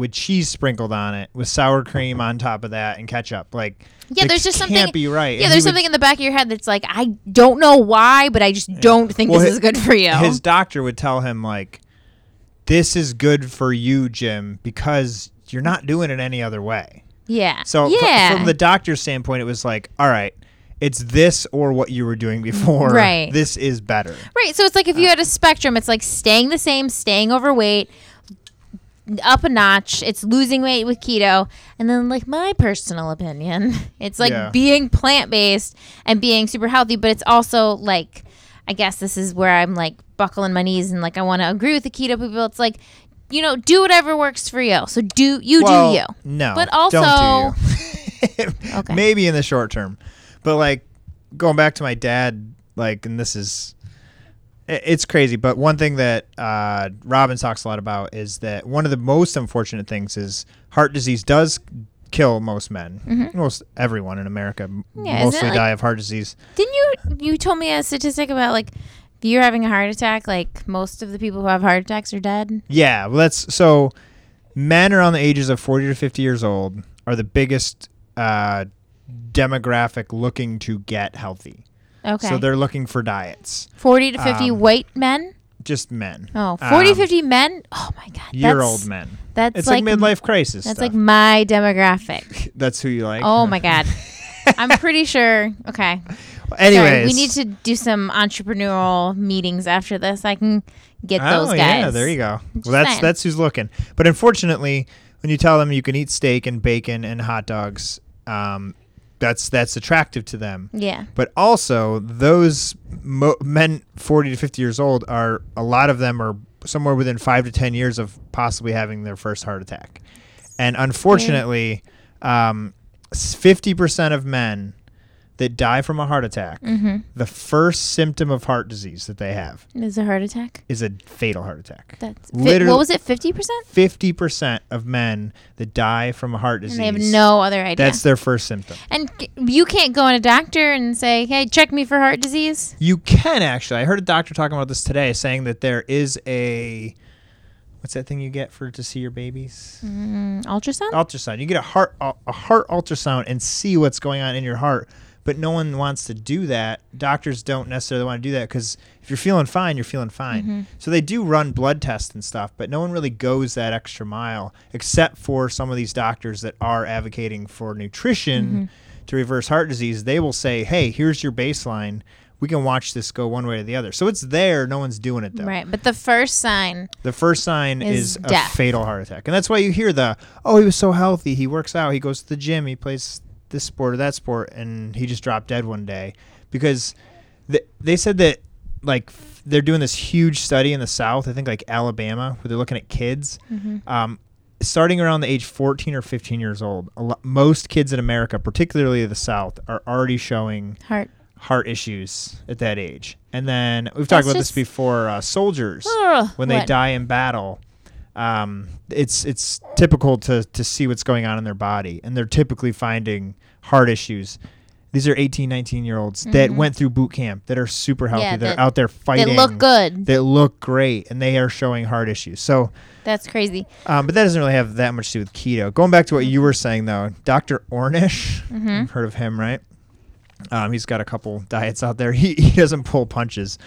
with cheese sprinkled on it, with sour cream on top of that, and ketchup. Like, Yeah, there's just can't something- be right. yeah, And he there's would- something in the back of your head that's like, I don't know why, but I just don't think Well, this hi- is good for you. His doctor would tell him like, "This is good for you, Jim, because you're not doing it any other way." yeah. So yeah. from the doctor's standpoint, it was like, all right, it's this or what you were doing before. Right. This is better. Right. So it's like if you had a spectrum, it's like staying the same, staying overweight, up a notch. It's losing weight with keto. And then, like, my personal opinion, *laughs* it's like Yeah. being plant based and being super healthy. But it's also like, I guess this is where I'm like buckling my knees and like I want to agree with the keto people. It's like, you know, do whatever works for you. So do you well, do you. No. But also- do. *laughs* Okay. Maybe in the short term, but like going back to my dad, like, and this is. It's crazy, but one thing that uh, Robbins talks a lot about is that one of the most unfortunate things is heart disease does kill most men, most everyone in America Mm-hmm. Yeah, mostly like- die of heart disease. Didn't you? You told me a statistic about like if you're having a heart attack, like most of the people who have heart attacks are dead. Yeah, well, that's so. Men around the ages of forty to fifty years old are the biggest uh, demographic looking to get healthy. Okay. So they're looking for diets. 40 to 50 Um, white men? Just men, Oh, 40, um, 50 men? Oh my god. year old men. That's It's like, like, midlife crisis. That's stuff. like my demographic. *laughs* that's who you like. Oh my god. *laughs* I'm pretty sure. Okay. Anyways, Sorry, we need to do some entrepreneurial meetings after this. I can get Oh those guys. yeah, there you go. Just Well, that's saying. that's who's looking. But unfortunately, when you tell them you can eat steak and bacon and hot dogs, um, that's that's attractive to them. Yeah. But also, those mo- men 40 to 50 years old are a lot of them are somewhere within five to 10 years of possibly having their first heart attack. And unfortunately, um, 50% of men that die from a heart attack, Mm-hmm. the first symptom of heart disease that they have Is a heart attack? is a fatal heart attack. That's Literally- what was it? 50%? 50% of men that die from a heart disease, And they have no other idea. that's their first symptom. and you can't go in a doctor and say, "Hey, check me for heart disease." You can actually. I heard a doctor talking about this today, saying that there is a what's that thing you get for to see your babies? Mm, ultrasound? Ultrasound. You get a heart a heart ultrasound and see what's going on in your heart. But no one wants to do that. Doctors don't necessarily want to do that because if you're feeling fine, you're feeling fine. Mm-hmm. So they do run blood tests and stuff, but no one really goes that extra mile, except for some of these doctors that are advocating for nutrition Mm-hmm. to reverse heart disease. They will say, "Hey, here's your baseline. We can watch this go one way or the other." So it's there. No one's doing it though. Right, but the first sign The first sign Is is, a fatal heart attack. And that's why you hear the, oh, he was so healthy. He works out. He goes to the gym. He plays this sport or that sport. And he just dropped dead one day. Because th- they said that, like, f- they're doing this huge study in the South, I think like Alabama, where they're looking at kids. Mm-hmm. Um, starting around the age 14 or 15 years old, a lo- most kids in America, particularly the South, are already showing Heart. heart issues at that age. And then we've talked about this before. Uh, soldiers, Ugh, when they what? die in battle, um, it's it's typical to to see what's going on in their body, and they're typically finding heart issues. These are 18, 19 year olds that Mhm. went through boot camp that are super healthy. Yeah, they're that- out there fighting. They look good. They look great, and they are showing heart issues. So, That's crazy. um, but that doesn't really have that much to do with keto. Going back to what you were saying, though, Dr. Ornish, Mm-hmm. you've heard of him, right? Um, he's got a couple diets out there. *laughs* He, he doesn't pull punches.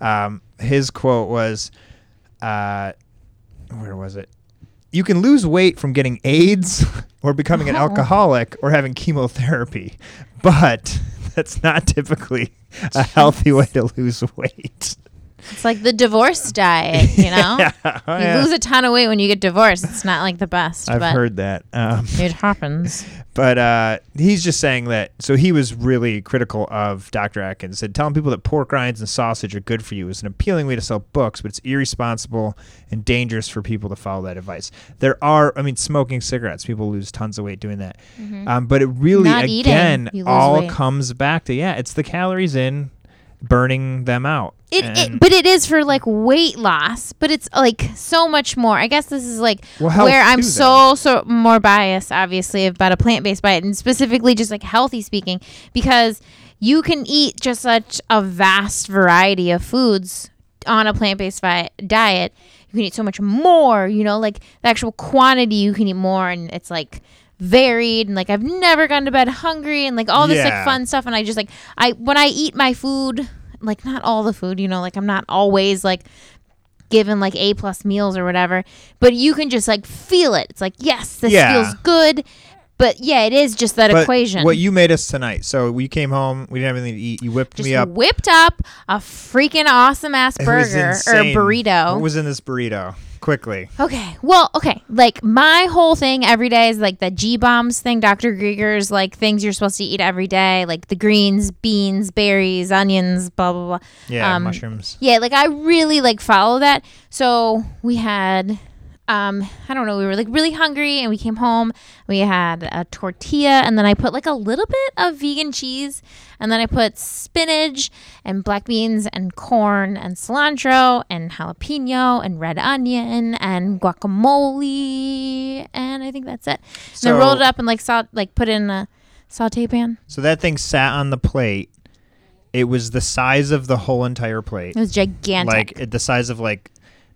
Um, his quote was, uh, where was it? You can lose weight from getting AIDS *laughs* or becoming an Oh. *laughs* alcoholic or having chemotherapy, but *laughs* that's not typically a healthy way to lose weight. It's like the divorce diet, *laughs* you know? Yeah. Oh, You yeah. lose a ton of weight when you get divorced. It's not like the best, I've heard that. Um, it happens. *laughs* But uh, he's just saying that. So he was really critical of Dr. Atkins. Said telling people that pork rinds and sausage are good for you is an appealing way to sell books, but it's irresponsible and dangerous for people to follow that advice. There are, I mean, smoking cigarettes. People lose tons of weight doing that. Um, but it really, Not again, all weight. comes back to yeah, it's the calories in, burning them out. It, it, but it is for like weight loss, but it's like so much more. I guess this is like Well, where I'm so so more biased, obviously, about a plant based diet, and specifically just like healthy speaking, because you can eat just such a vast variety of foods on a plant based diet. You can eat so much more, you know, like the actual quantity you can eat more, and it's like varied and like I've never gone to bed hungry and like all this Yeah. like fun stuff and I just like I when I eat my food like not all the food you know like I'm not always like given like A plus meals or whatever but you can just like feel it it's like yes this Yeah. feels good but yeah it is just that But equation What you made us tonight. So we came home. We didn't have anything to eat. You whipped just me up. whipped up a freaking awesome ass It was burger or insane. burrito What was in this burrito? Quickly. Okay. Well, okay. Like my whole thing every day is like the G bombs thing, Dr. Greger's like things you're supposed to eat every day, like the greens, beans, berries, onions, blah blah blah. Yeah, Um, mushrooms. Yeah, like I really like follow that. So we had um I don't know, we were like really hungry and we came home. We had a tortilla and then I put like a little bit of vegan cheese and then I put spinach and black beans and corn and cilantro and jalapeno and red onion and guacamole and I think that's it. and So- then rolled it up and like saute like put it in a saute pan. So that thing sat on the plate. It was the size of the whole entire plate, It was gigantic. like it- the size of like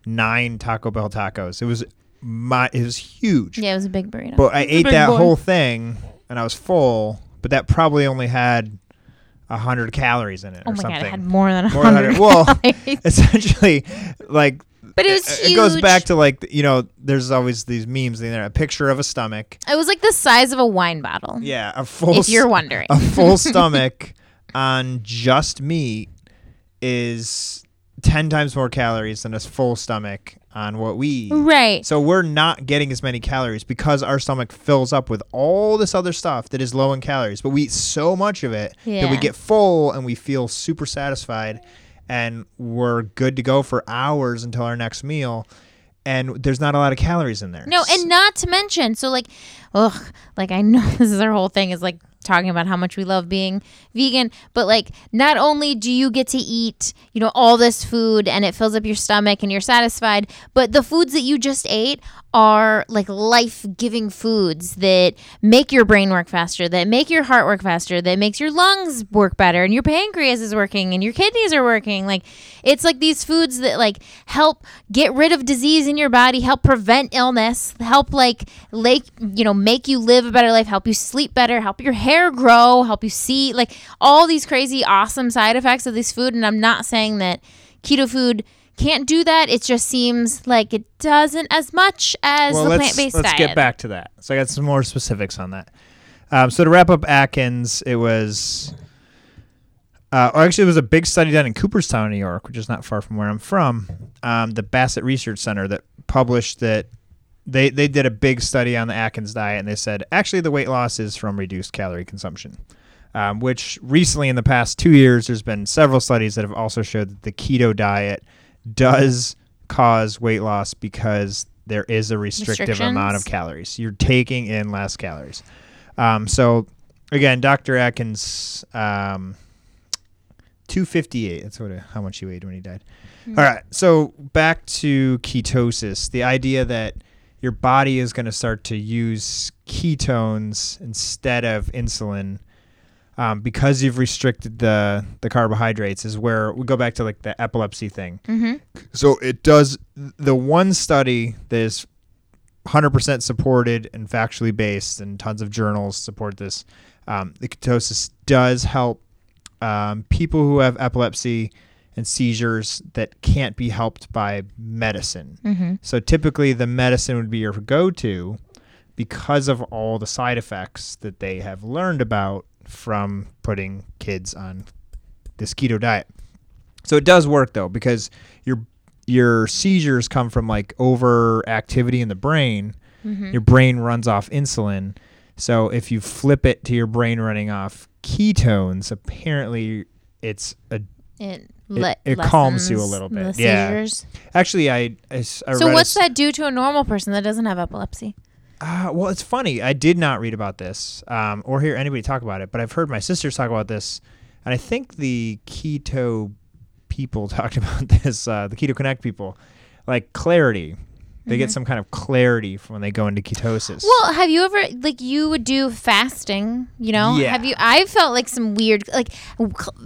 nine Taco Bell tacos. It was my. It was huge. yeah, it was a big burrito. But I It's ate that boy. whole thing, and I was full. But that probably only had a hundred calories in it, Oh or my something. god, it had more than a More than hundred. well. *laughs* *laughs* Essentially, like but it was it, huge. it goes back to like you know, there's always these memes in there. A picture of a stomach. It was like the size of a wine bottle. Yeah, a full. If you're wondering. a full *laughs* stomach on just meat is 10 times more calories than a full stomach on what we eat. Right. So we're not getting as many calories because our stomach fills up with all this other stuff that is low in calories. But we eat so much of it that we get full and we feel super satisfied and we're good to go for hours until our next meal. And there's not a lot of calories in there. No, and not to mention, so like, ugh, like I know *laughs* this is our whole thing is like talking about how much we love being vegan, but like not only do you get to eat, you know, all this food and it fills up your stomach and you're satisfied, but the foods that you just ate are like life-giving foods that make your brain work faster, that make your heart work faster, that makes your lungs work better and your pancreas is working and your kidneys are working. Like it's like these foods that like help get rid of disease in your body, help prevent illness, help like like you know make you live a better life, help you sleep better, help your hair grow, help you see like all these crazy awesome side effects of this food and I'm not saying that keto food can't do that. It just seems like it doesn't as much as well, the plant-based let's get back to that. So I got some more specifics on that. Um, so to wrap up Atkins, it was, uh, or actually, it was a big study done in Cooperstown, New York, which is not far from where I'm from. Um, the Bassett Research Center that published that they they did a big study on the Atkins diet, and they said actually the weight loss is from reduced calorie consumption. Um, which recently, in the past two years, there's been several studies that have also showed that the keto diet does cause weight loss because there is a restrictive amount of calories. You're taking in less calories. Um, so again, Dr. Atkins, um, 258. That's what how much he weighed when he died. Hmm. All right. So back to ketosis. The idea that your body is going to start to use ketones instead of insulin um, because you've restricted the the carbohydrates is where we go back to like the epilepsy thing. Mm-hmm. So it does the one study that is 100% supported and factually based, and tons of journals support this. Um, the ketosis does help um, people who have epilepsy and seizures that can't be helped by medicine. Mm-hmm. So typically, the medicine would be your go to because of all the side effects that they have learned about from putting kids on this keto diet. So it does work though because your your seizures come from like overactivity in the brain. Mm-hmm. Your brain runs off insulin. So if you flip it to your brain running off ketones, apparently it's a It, It- it calms you a little bit. Yeah. seizures. actually I, So read a what's s- that do to a normal person that doesn't have epilepsy? Uh, well, it's funny. I did not read about this um, or hear anybody talk about it, but I've heard my sisters talk about this, and I think the keto people *laughs* talked about this. Uh, the Keto Connect people, like clarity. They get Mhm. some kind of clarity from when they go into ketosis. Well, have you ever like you would do fasting? You know, Yeah. have you? I felt like some weird like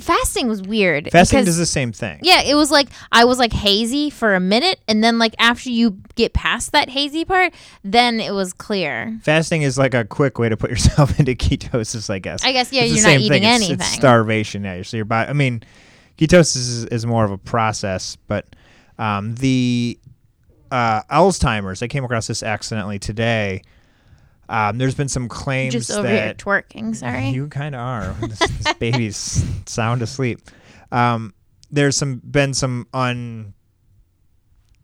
fasting was weird. Fasting because- does the same thing. Yeah, it was like I was like hazy for a minute, and then like after you get past that hazy part, then it was clear. Fasting is like a quick way to put *laughs* yourself into ketosis, I guess. I guess yeah, It's you're not eating thing. It's- anything. It's, starvation. Yeah. So your body. I mean, ketosis is, is more of a process, but um, the uh, Alzheimer's. I came across this accidentally today. Um, there's been some claims Just over here twerking. Sorry. you kind of are. *laughs* this, this baby's sound asleep. Um, there's some been some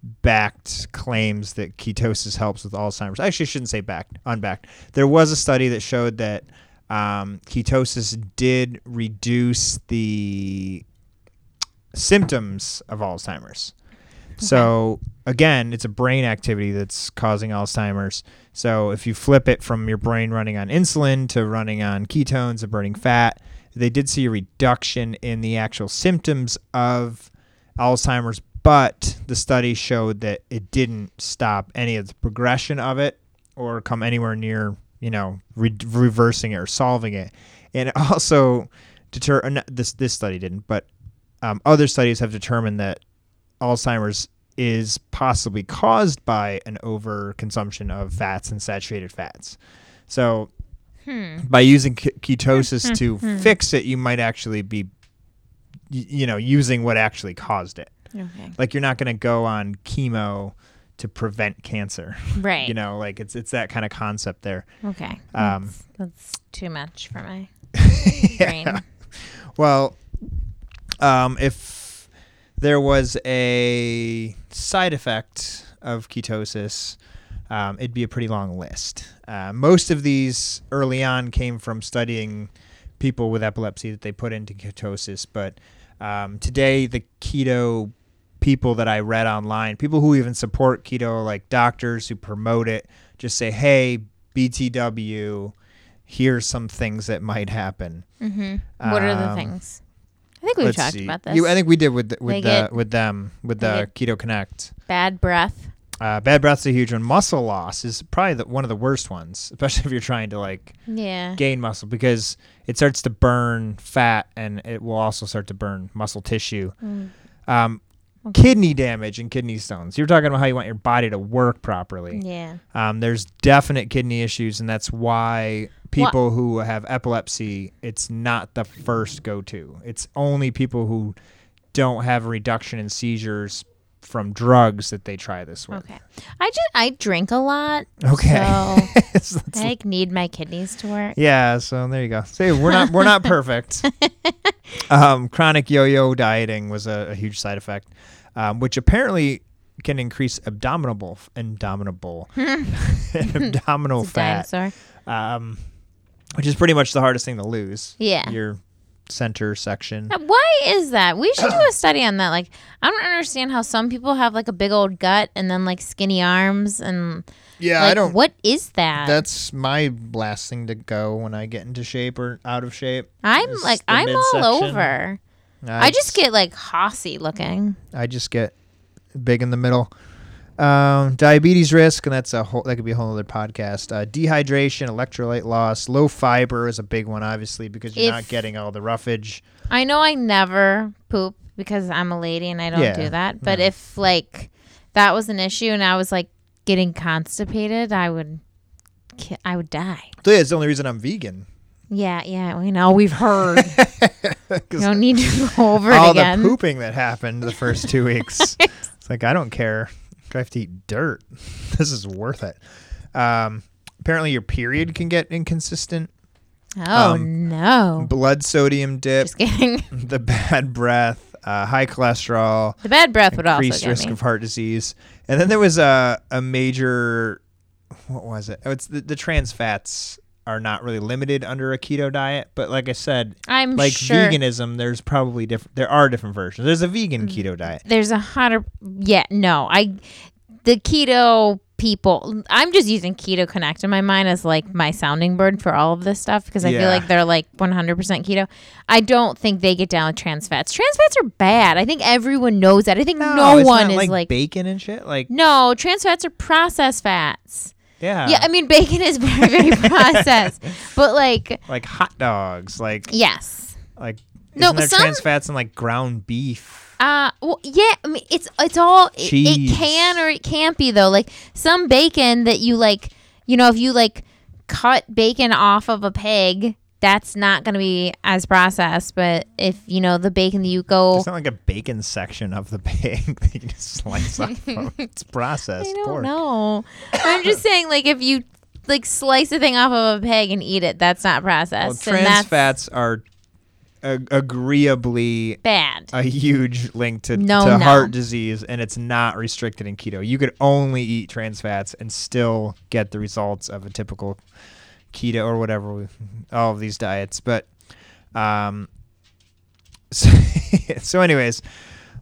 unbacked claims that ketosis helps with Alzheimer's. I actually shouldn't say backed, unbacked. There was a study that showed that um, ketosis did reduce the symptoms of Alzheimer's. So again, it's a brain activity that's causing Alzheimer's. So if you flip it from your brain running on insulin to running on ketones and burning fat, they did see a reduction in the actual symptoms of Alzheimer's, but the study showed that it didn't stop any of the progression of it or come anywhere near, you know, re- reversing it or solving it. And it *laughs* also deter uh, this this study didn't, but um, other studies have determined that Alzheimer's is possibly caused by an overconsumption of fats and saturated fats. So Hmm. by using ke- ketosis to Hmm. fix it, you might actually be, y- you know, using what actually caused it. Okay. Like you're not going to go on chemo to prevent cancer. Right. *laughs* You know, like it's it's that kind of concept there. Okay. Um, that's, that's too much for my *laughs* Yeah. brain. Well, um, if there was a side effect of ketosis, um, it'd be a pretty long list. Uh, most of these early on came from studying people with epilepsy that they put into ketosis, but um, today the keto people that I read online, people who even support keto, like doctors who promote it, just say, "Hey, BTW, here's some things that might happen." hmm What are the Um, things? I think we've Let's talked see. about this. You, I think we did with the, with They the, get- with them with they the Keto Connect. Bad breath. Uh, bad breath's a huge one. Muscle loss is probably the, one of the worst ones, *laughs* especially if you're trying to like Yeah. gain muscle because it starts to burn fat and it will also start to burn muscle tissue. Mm. Um. Kidney damage and kidney stones. You're talking about how you want your body to work properly. Yeah. Um, there's definite kidney issues, and that's why people who have epilepsy, it's not the first go to. It's only people who don't have a reduction in seizures from drugs that they try this with. Okay. I just I drink a lot. Okay. So *laughs* So I like, need my kidneys to work. yeah, so there you go. See, we're not we're not perfect. *laughs* um, chronic yo-yo dieting was a, a huge side effect, um, which apparently can increase abdominal *laughs* abdominal abdominal fat. um, which is pretty much the hardest thing to lose. Yeah. Your center section. Why is that? We should do a *clears throat* study on that. Like, I don't understand how some people have like a big old gut and then like skinny arms and Yeah, like I don't. what is that? That's my last thing to go when I get into shape or out of shape. I'm like I'm all midsection. over. I just get like hossy looking. I just get big in the middle. Um, diabetes risk, and that's a whole that could be a whole other podcast. Uh, dehydration, electrolyte loss, low fiber is a big one, obviously, because you're If- not getting all the roughage. I know I never poop because I'm a lady and I don't Yeah, do that. But if like that was an issue and I was like getting constipated, I would ki- I would die. So yeah, it's the only reason I'm vegan. Yeah, yeah, we know. We've heard. *laughs* you don't need to go over it all again. the pooping that happened the first two weeks. *laughs* it's like I don't care. I have to eat dirt. *laughs* This is worth it. Um, apparently, your period can get inconsistent. oh um, no. Blood sodium dip, Just kidding. *laughs* the bad breath, uh, high cholesterol, The bad breath would also increased risk me. of heart disease. And then there was a a major what was it? Oh, it's the, the trans fats are not really limited under a keto diet, but like I said, I'm like sure veganism, there's probably different. There are different versions. There's a vegan Mm. keto diet. there's a hundred. Yeah, no, I the keto people. I'm just using Keto Connect in my mind as like my sounding board for all of this stuff because I feel like they're like 100% keto. I don't think they get down with trans fats. Trans fats are bad. I think everyone knows that. I think no, it's one is like, like. bacon and shit. Like no, trans fats are processed fats. Yeah, yeah, I mean bacon is very *laughs* very processed, but like like hot dogs. Like yes. like No, but some- trans fats in like ground beef? Uh, well, yeah. I mean, it's it's all it, it can or it can't be though. Like some bacon that you like, you know, if you like cut bacon off of a pig, that's not going to be as processed. But if you know the bacon that you go, It's not like a bacon section of the *laughs* pig that you just slice *laughs* off. Of. It's processed. I don't pork. know. I'm just saying, like if you like slice a thing off of a pig and eat it, that's not processed. and trans that's fats are ag- agreeably bad. a huge link to, No, to no. heart disease, and it's not restricted in keto. You could only eat trans fats and still get the results of a typical keto or whatever, *laughs* all of these diets. But, um, *laughs* so, so anyways,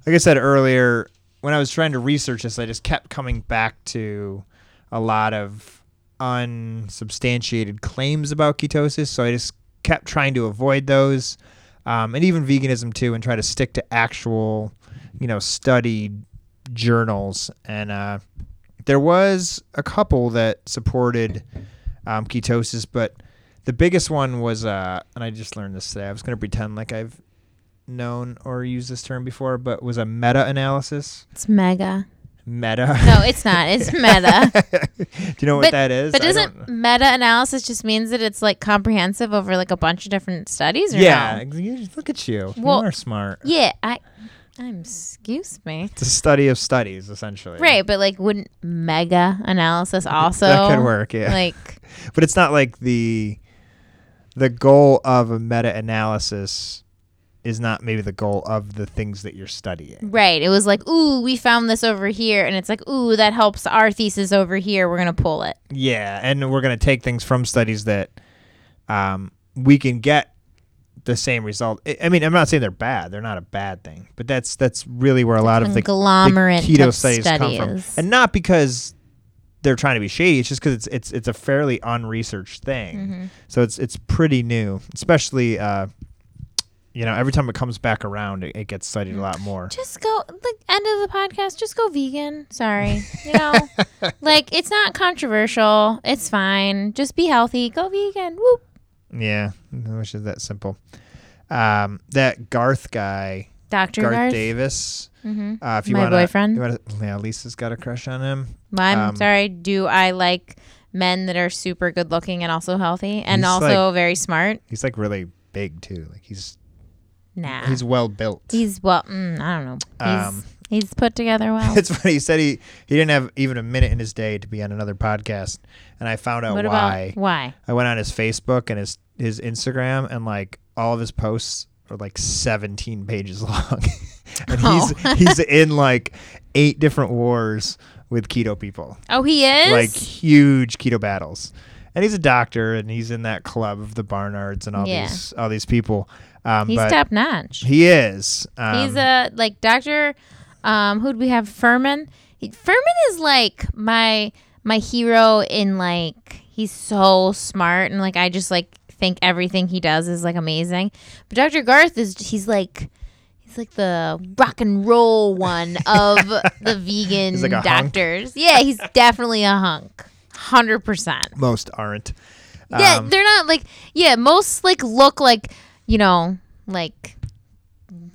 like I said earlier, when I was trying to research this, I just kept coming back to a lot of unsubstantiated claims about ketosis. So I just kept trying to avoid those, um, and even veganism too, and try to stick to actual, you know, studied journals. And uh, there was a couple that supported um, ketosis, but the biggest one was, uh, and I just learned this today. I was going to pretend like I've known or used this term before, but was a meta-analysis. It's mega. Meta. No, it's not. It's *laughs* meta. Do you know what that is? But doesn't meta analysis just means that it's like comprehensive over like a bunch of different studies? Or Yeah, no? look at you. Well- you are smart. Yeah, I. I'm. Excuse me. It's a study of studies, essentially. Right, but like, wouldn't mega analysis also that could work. Yeah, Like, *laughs* but it's not like the the goal of a meta-analysis is not maybe the goal of the things that you're studying. right? It was like, ooh, we found this over here, and it's like, ooh, that helps our thesis over here. We're gonna pull it. Yeah, and we're gonna take things from studies that um, we can get the same result. I- mean, I'm not saying they're bad; they're not a bad thing, but that's that's really where a lot of the, the keto of studies, come from, and not because they're trying to be shady. It's just because it's it's it's a fairly unresearched thing, Mm-hmm. so it's it's pretty new, especially. Uh, you know, every time it comes back around, it, it gets studied a lot more. Just go the end of the podcast. Just go vegan. Sorry, you know, *laughs* like it's not controversial. It's fine. Just be healthy. Go vegan. Whoop. Yeah, I wish that simple. Um, that Garth guy, Doctor Garth, Garth. Davis. Mm-hmm. Uh, if you My wanna, boyfriend. you wanna, yeah, Lisa's got a crush on him. I'm Um, sorry. Do I like men that are super good looking and also healthy and also very smart? He's like really big too. Like he's Nah. he's well built. He's well. Mm, I don't know. He's Um, he's put together *laughs* well. it's funny. He said he he didn't have even a minute in his day to be on another podcast, and I found out what why. about why? I went on his Facebook and his his Instagram, and like all of his posts are like 17 *laughs* pages long, *laughs* and he's Oh. he's in like eight different wars with keto people. Oh, he is. like huge keto battles. And he's a doctor, and he's in that club of the Barnards and all Yeah. these all these people. Um, He's but top notch. he is. Um, He's a like Doctor. Um, who'd we have? Fuhrman. He, Fuhrman is like my my hero in like he's so smart and like I just like think everything he does is like amazing. But Dr. Garth is he's like he's like the rock and roll one of *laughs* the vegan like doctors. Yeah, he's definitely a hunk. Hundred percent. most aren't. Yeah, Um, they're not like yeah. Most like look like you know like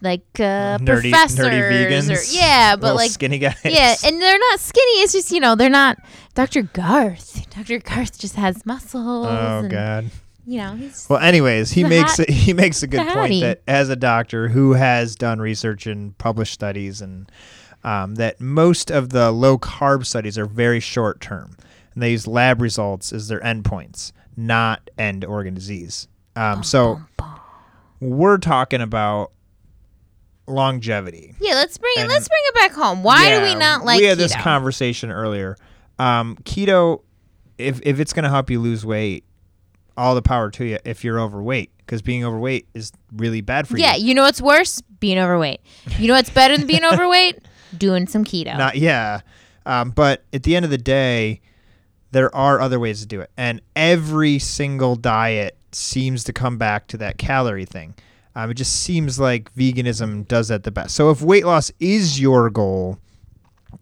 like uh, nerdy, professors nerdy vegans. or yeah, but like skinny guys. yeah, and they're not skinny. It's just you know they're not Dr. Garth. *laughs* Dr. Garth just has muscles. oh and, god. You know he's Well, anyways, he makes hat- a, he makes a good point that as a doctor who has done research and published studies, and um, that most of the low carb studies are very short term, and they use lab results as their endpoints, not end organ disease. Um, so we're talking about longevity. yeah. Let's bring it. and- Let's bring it back home. Why do we Yeah, not like We had this keto? conversation earlier. Um, keto, if if it's going to help you lose weight, all the power to you. If you're overweight, because being overweight is really bad for you. yeah, you. you know what's worse? Being overweight. You know what's better than being *laughs* overweight? Doing some keto. Not yeah. Um, but at the end of the day, there are other ways to do it, and every single diet seems to come back to that calorie thing. Um, it just seems like veganism does that the best. So if weight loss is your goal,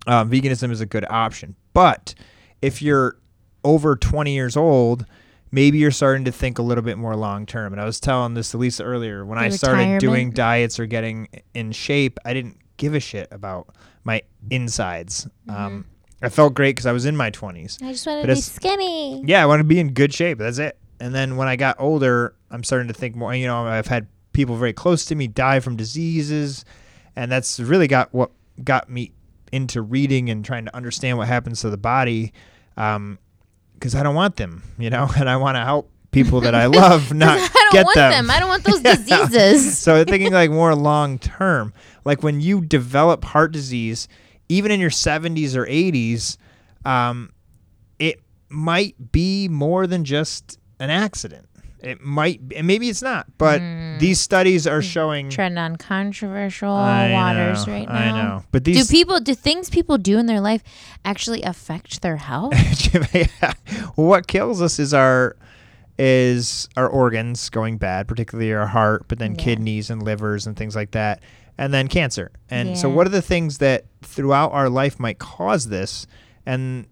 uh, veganism is a good option. But if you're over 20 years old, maybe you're starting to think a little bit more long term. And I was telling this to Lisa earlier when I started Retirement. doing diets or getting in shape, I didn't give a shit about my insides. Um, I felt great because I was in my 20s. I just wanted But to be skinny. Yeah, I want to be in good shape. That's it. And then when I got older, I'm starting to think more. You know, I've had people very close to me die from diseases, and that's really got what got me into reading and trying to understand what happens to the body. Because I don't want them, you know, *laughs* and I want to help people that I *laughs* love *laughs* not I don't get want them. I don't want those Yeah. diseases. so thinking like more long term, like when you develop heart disease, even in your 70s or 80s, um, it might be more than just an accident. It might, and maybe it's not, but Hmm. these studies are showing. trend on controversial I waters know, right now. I know, but Do people do things people do in their life actually affect their health? *laughs* yeah. what kills us is our is our organs going bad, particularly our heart, but then Yeah. kidneys and livers and things like that, and then cancer. And so, what are the things that throughout our life might cause this? And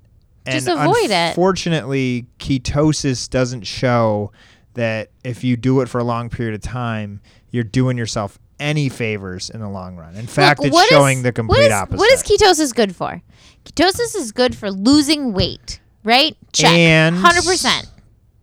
Just and avoid it. Unfortunately, ketosis doesn't show that if you do it for a long period of time, you're doing yourself any favors in the long run. In fact, Look, it's what is- showing the complete is- opposite. What is ketosis good for? Ketosis is good for losing weight, right? Check. And- 100%.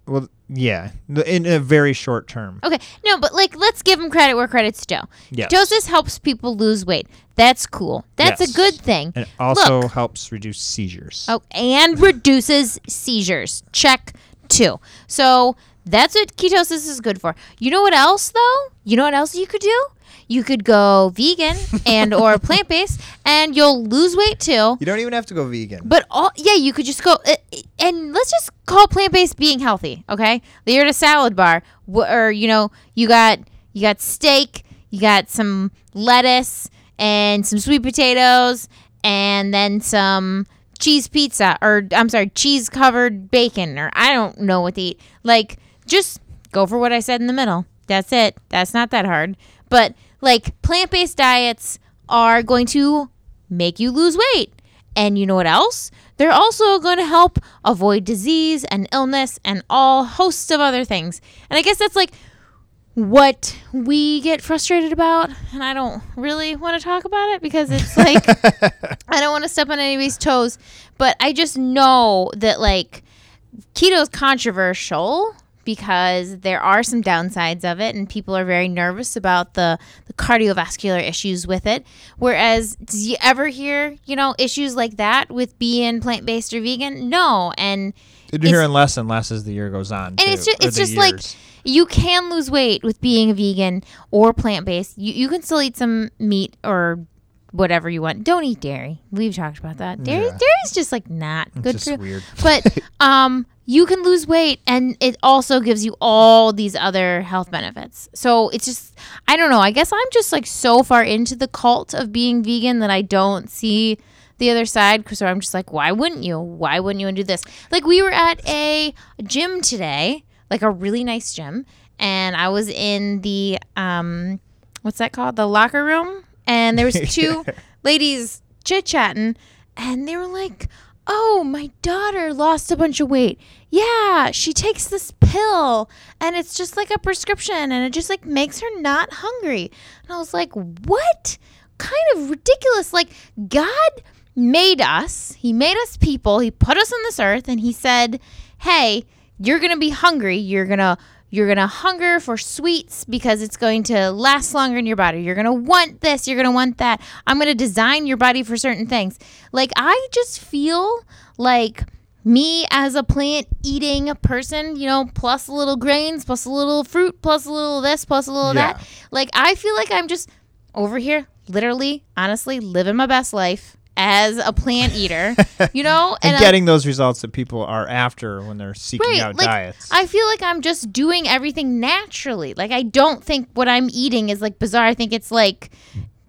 well, yeah, in a very short term. Okay. No, but like let's give them credit where credit's due. Yes. Ketosis helps people lose weight. That's cool. That's Yes. a good thing. And it also Look. helps reduce seizures. Oh, and reduces seizures. Check two. So that's what ketosis is good for. You know what else though? You know what else you could do? You could go vegan *laughs* and or plant based, and you'll lose weight too. You don't even have to go vegan. But all yeah, you could just go uh, and let's just call plant based being healthy. Okay, you're at a salad bar, wh- or you know, you got you got steak, you got some lettuce and some sweet potatoes, and then some cheese pizza, or I'm sorry, cheese covered bacon, or I don't know what to eat. Like, just go for what I said in the middle. That's it. That's not that hard. But like plant based diets are going to make you lose weight. And you know what else? They're also going to help avoid disease and illness and all hosts of other things. And I guess that's like what we get frustrated about. And I don't really want to talk about it because it's like, *laughs* I don't want to step on anybody's toes. But I just know that like keto is controversial because there are some downsides of it and people are very nervous about the, the cardiovascular issues with it. Whereas do you ever hear you know issues like that with being plant-based or vegan? No and You're hearing less and less as the year goes on. and it's just it's just like you can lose weight with being a vegan or plant-based. You, you can still eat some meat or whatever you want. Don't eat dairy. We've talked about that. Dairy Yeah. dairy's just like not It's good just for you. weird. but *laughs* um you can lose weight and it also gives you all these other health benefits. So it's just I don't know. I guess I'm just like so far into the cult of being vegan that I don't see the other side because I'm just like, why wouldn't you? Why wouldn't you do this? Like we were at a gym today, like a really nice gym, and I was in the um, what's that called? The locker room, and there was *laughs* two ladies chit chatting, and they were like, "Oh, my daughter lost a bunch of weight. Yeah, she takes this pill, and it's just like a prescription, and it just like makes her not hungry." And I was like, "What?" Kind of ridiculous. Like God made us. He made us people. He put us on this earth and he said, "Hey, you're going to be hungry. You're going to you're going to hunger for sweets because it's going to last longer in your body. You're going to want this, you're going to want that. I'm going to design your body for certain things." Like I just feel like me as a plant eating person, you know, plus a little grains, plus a little fruit, plus a little this, plus a little Yeah. that. Like I feel like I'm just over here, literally, honestly, living my best life as a plant eater, *laughs* you know, and, I- getting those results that people are after when they're seeking Right, out like, diets. I feel like I'm just doing everything naturally. Like I don't think what I'm eating is like bizarre. I think it's like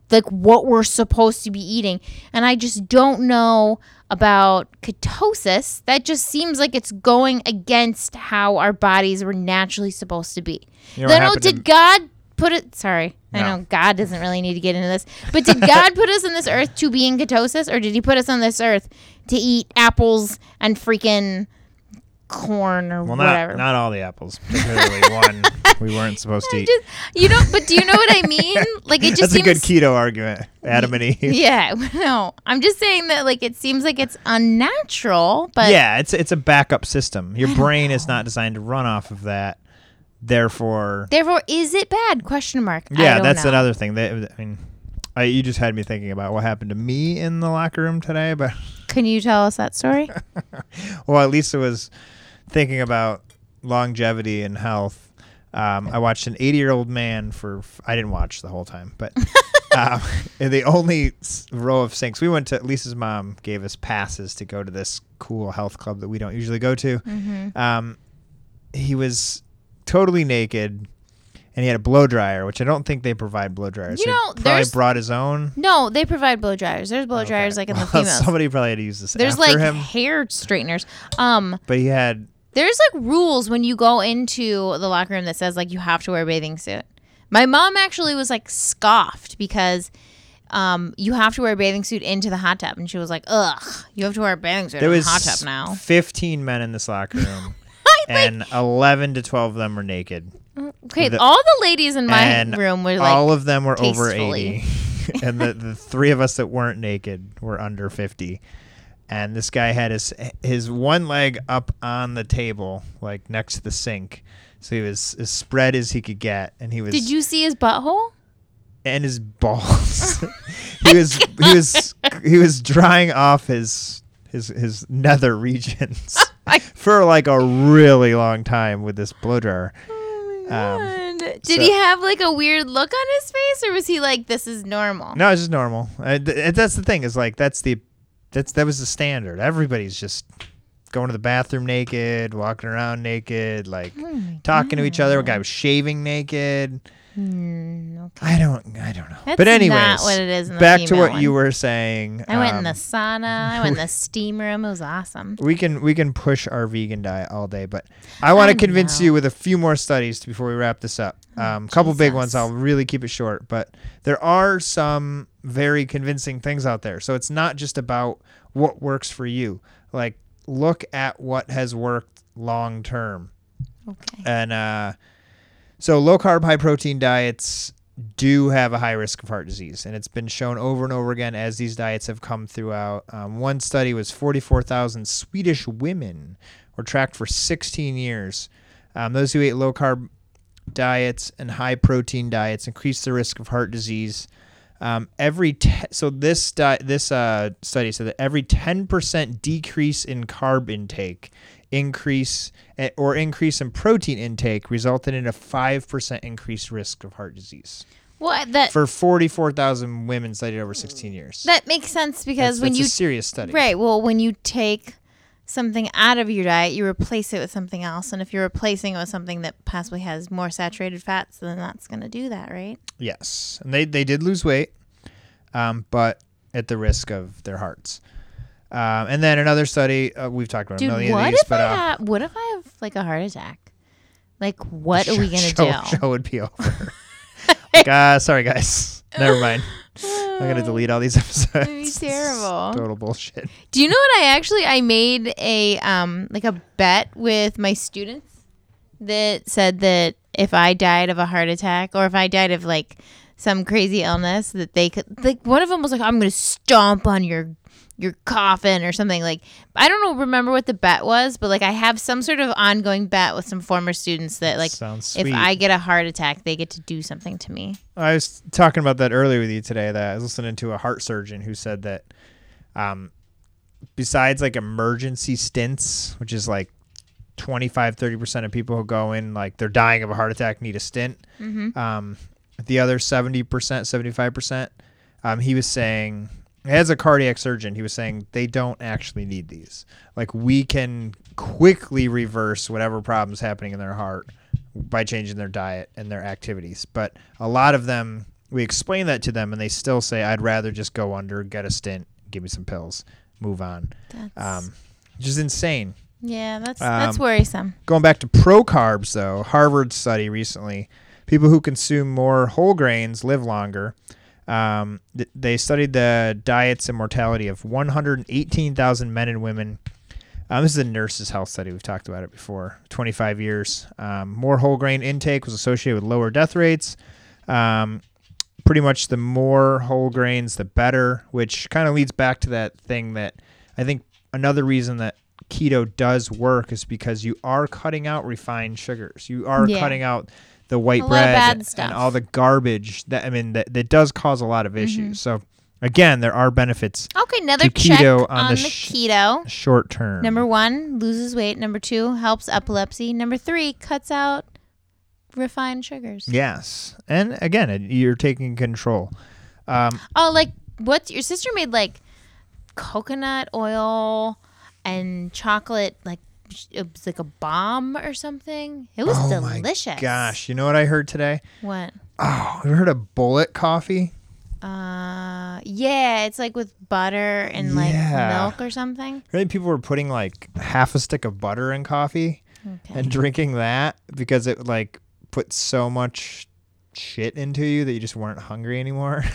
like what we're supposed to be eating. And I just don't know about ketosis. That just seems like it's going against how our bodies were naturally supposed to be. You know then oh, did God put it sorry. I know God doesn't really need to get into this. But did God put us on this earth to be in ketosis or did he put us on this earth to eat apples and freaking corn or well, whatever? not not all the apples, particularly *laughs* one we weren't supposed to eat. just you know, but do you know what I *laughs* mean? Like it just That's a good keto argument, Adam and Eve. Yeah, *laughs* no. I'm just saying that like it seems like it's unnatural, but yeah, it's it's a backup system. Your brain is not designed to run off of that. Therefore, therefore is it bad? Question mark. Yeah, that's know. another thing. They, I mean, I, you just had me thinking about what happened to me in the locker room today. But Can you tell us that story? well, at least it was thinking about longevity and health. Um, I watched an 80 year old man for. I didn't watch the whole time, but *laughs* um, in *laughs* the only row of sinks we went to. Lisa's mom gave us passes to go to this cool health club that we don't usually go to. mm-hmm. Um, he was totally naked, and he had a blow dryer, which I don't think they provide blow dryers. You He know, probably brought his own. No, they provide blow dryers. There's blow Okay. dryers like in the Well, *laughs* females. Somebody probably had to use this There's like him, hair straighteners. Um, but he had. There's like rules when you go into the locker room that says like you have to wear a bathing suit. My mom actually was like scoffed because um, you have to wear a bathing suit into the hot tub, and she was like, "Ugh, you have to wear a bathing suit There in the was hot tub now." *laughs* 15 men in this locker *laughs* room, and 11 to 12 of them were naked. Okay, the- all the ladies in my and room were like, all of them were over tastefully. 80 *laughs* and the, the three of us that weren't naked were under 50 and this guy had his his one leg up on the table like next to the sink so he was as spread as he could get and he was "Did you see his butthole?" and his balls *laughs* he was he was he was drying off his his his nether regions *laughs* for like a really long time with this blow dryer Oh my Um! Did so- he have like a weird look on his face, or was he like, "This is normal"? No, it's just normal. Uh, th- that's the thing. Is like that's the that's that was the standard. Everybody's just going to the bathroom naked, walking around naked, like Oh talking to each other. A guy was shaving naked. Mm, okay. I don't. I don't know. That's but anyways, not what it is in the back to what you were saying. I went in the um, sauna. *laughs* I went in the steam room. It was awesome. we can we can push our vegan diet all day, but I want to convince know. you with a few more studies before we wrap this up. A Um, couple big ones. I'll really keep it short, but there are some very convincing things out there. So it's not just about what works for you. Like look at what has worked long term. Okay. And uh, so low carb, high protein diets do have a high risk of heart disease, and it's been shown over and over again as these diets have come throughout. Um, one study was 44,000 Swedish women were tracked for 16 years. Um, those who ate low carb diets and high protein diets increased the risk of heart disease. Um, every te- so this di- this uh, study said that every 10% decrease in carb intake increase eh, or increase in protein intake resulted in a 5% increased risk of heart disease Well, that for 44,000 women studied over 16 years. that makes sense because That's- when that's you a serious study. right, well, when you take something out of your diet, you replace it with something else. And if you're replacing it with something that possibly has more saturated fats, then that's going to do that, right? Yes, and they they did lose weight, um, but at the risk of their hearts. Um, and then another study uh, we've talked about Dude, a million what of these, if but I uh, have, what if I have like a heart attack? Like, what are we gonna show, do? Show would be over. *laughs* like, uh, sorry guys, *laughs* never mind. I'm gonna delete all these episodes. *laughs* That'd be terrible. Total bullshit. Do you know what I actually I made a um like a bet with my students that said that if I died of a heart attack or if I died of like some crazy illness that they could like one of them was like I'm going to stomp on your your coffin or something like I don't know remember what the bet was but like I have some sort of ongoing bet with some former students that like Sounds if sweet. I get a heart attack they get to do something to me. I was talking about that earlier with you today. That I was listening to a heart surgeon who said that, um, besides like emergency stints, which is like 25, 30 percent of people who go in like they're dying of a heart attack need a stint. Mhm. Um, the other seventy percent, seventy five percent, um, he was saying as a cardiac surgeon, he was saying they don't actually need these. Like we can quickly reverse whatever problems happening in their heart by changing their diet and their activities. But a lot of them, we explain that to them, and they still say, "I'd rather just go under, get a stint, give me some pills, move on," That's um, which is insane. Yeah, that's that's um, worrisome. Going back to pro carbs, though, Harvard study recently, people who consume more whole grains live longer. Um, th- they studied the diets and mortality of 118,000 men and women. Um, this is a nurse's health study. We've talked about it before. 25 years. Um, more whole grain intake was associated with lower death rates. Um, pretty much the more whole grains, the better, which kind of leads back to that thing that I think another reason that keto does work is because you are cutting out refined sugars. You are Yeah. cutting out the white A lot of bread and all the garbage that I mean that, that does cause a lot of Mm-hmm. issues. So again, there are benefits Okay, another keto on on, the the, sh- keto. short term. Number one, loses weight. Number two, helps epilepsy. Number three, cuts out refined sugars. Yes, and again, you're taking control. Um, Oh, like what? Your sister made like coconut oil and chocolate, like it was like a bomb or something. It was oh my delicious. gosh, you know what I heard today? What? Oh, you heard of bullet coffee? Uh, yeah, it's like with butter and like Yeah. milk or something. Really, people were putting like half a stick of butter in coffee Okay. and drinking that because it like put so much shit into you that you just weren't hungry anymore. *laughs*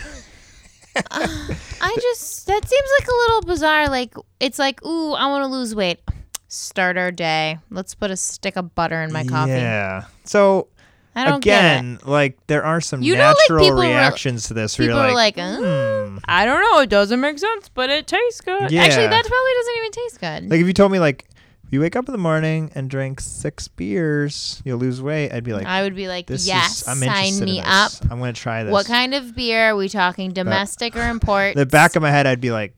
I just that seems like a little bizarre. Like it's like, ooh, I want to lose weight. Start our day. Let's put a stick of butter in my coffee. Yeah. So I don't get it. again, like there are some You know, like, natural people were- reactions to this. Where People you're are like, like, hmm. I don't know. It doesn't make sense, but it tastes good. Yeah. Actually, that probably doesn't even taste good. like if you told me like if you wake up in the morning and drink six beers, you'll lose weight. I'd be like, I would be like, this yes, is I'm sign me in up. I'm gonna try this. What kind of beer are we talking? Domestic or *laughs* import? the back of my head, I'd be like,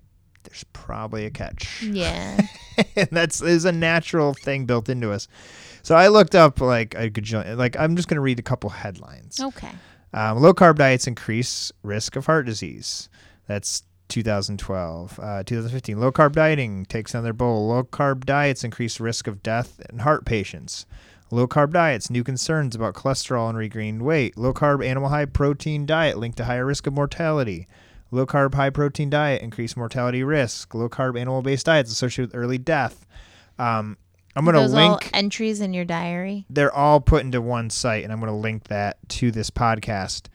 there's probably a catch. yeah. *laughs* and that's is a natural thing built into us. So I looked up like a gajillion, like I'm just gonna read a couple headlines. Okay. Um, low carb diets increase risk of heart disease. That's 2012. Uh, 2015. Low carb dieting takes on their bowl. Low carb diets increase risk of death in heart patients. Low carb diets, new concerns about cholesterol and regained weight. Low carb animal high protein diet linked to higher risk of mortality. Low carb high protein diet increased mortality risk. Low carb animal based diets associated with early death. Um, I'm going to link entries in your diary. they're all put into one site, and I'm going to link that to this podcast.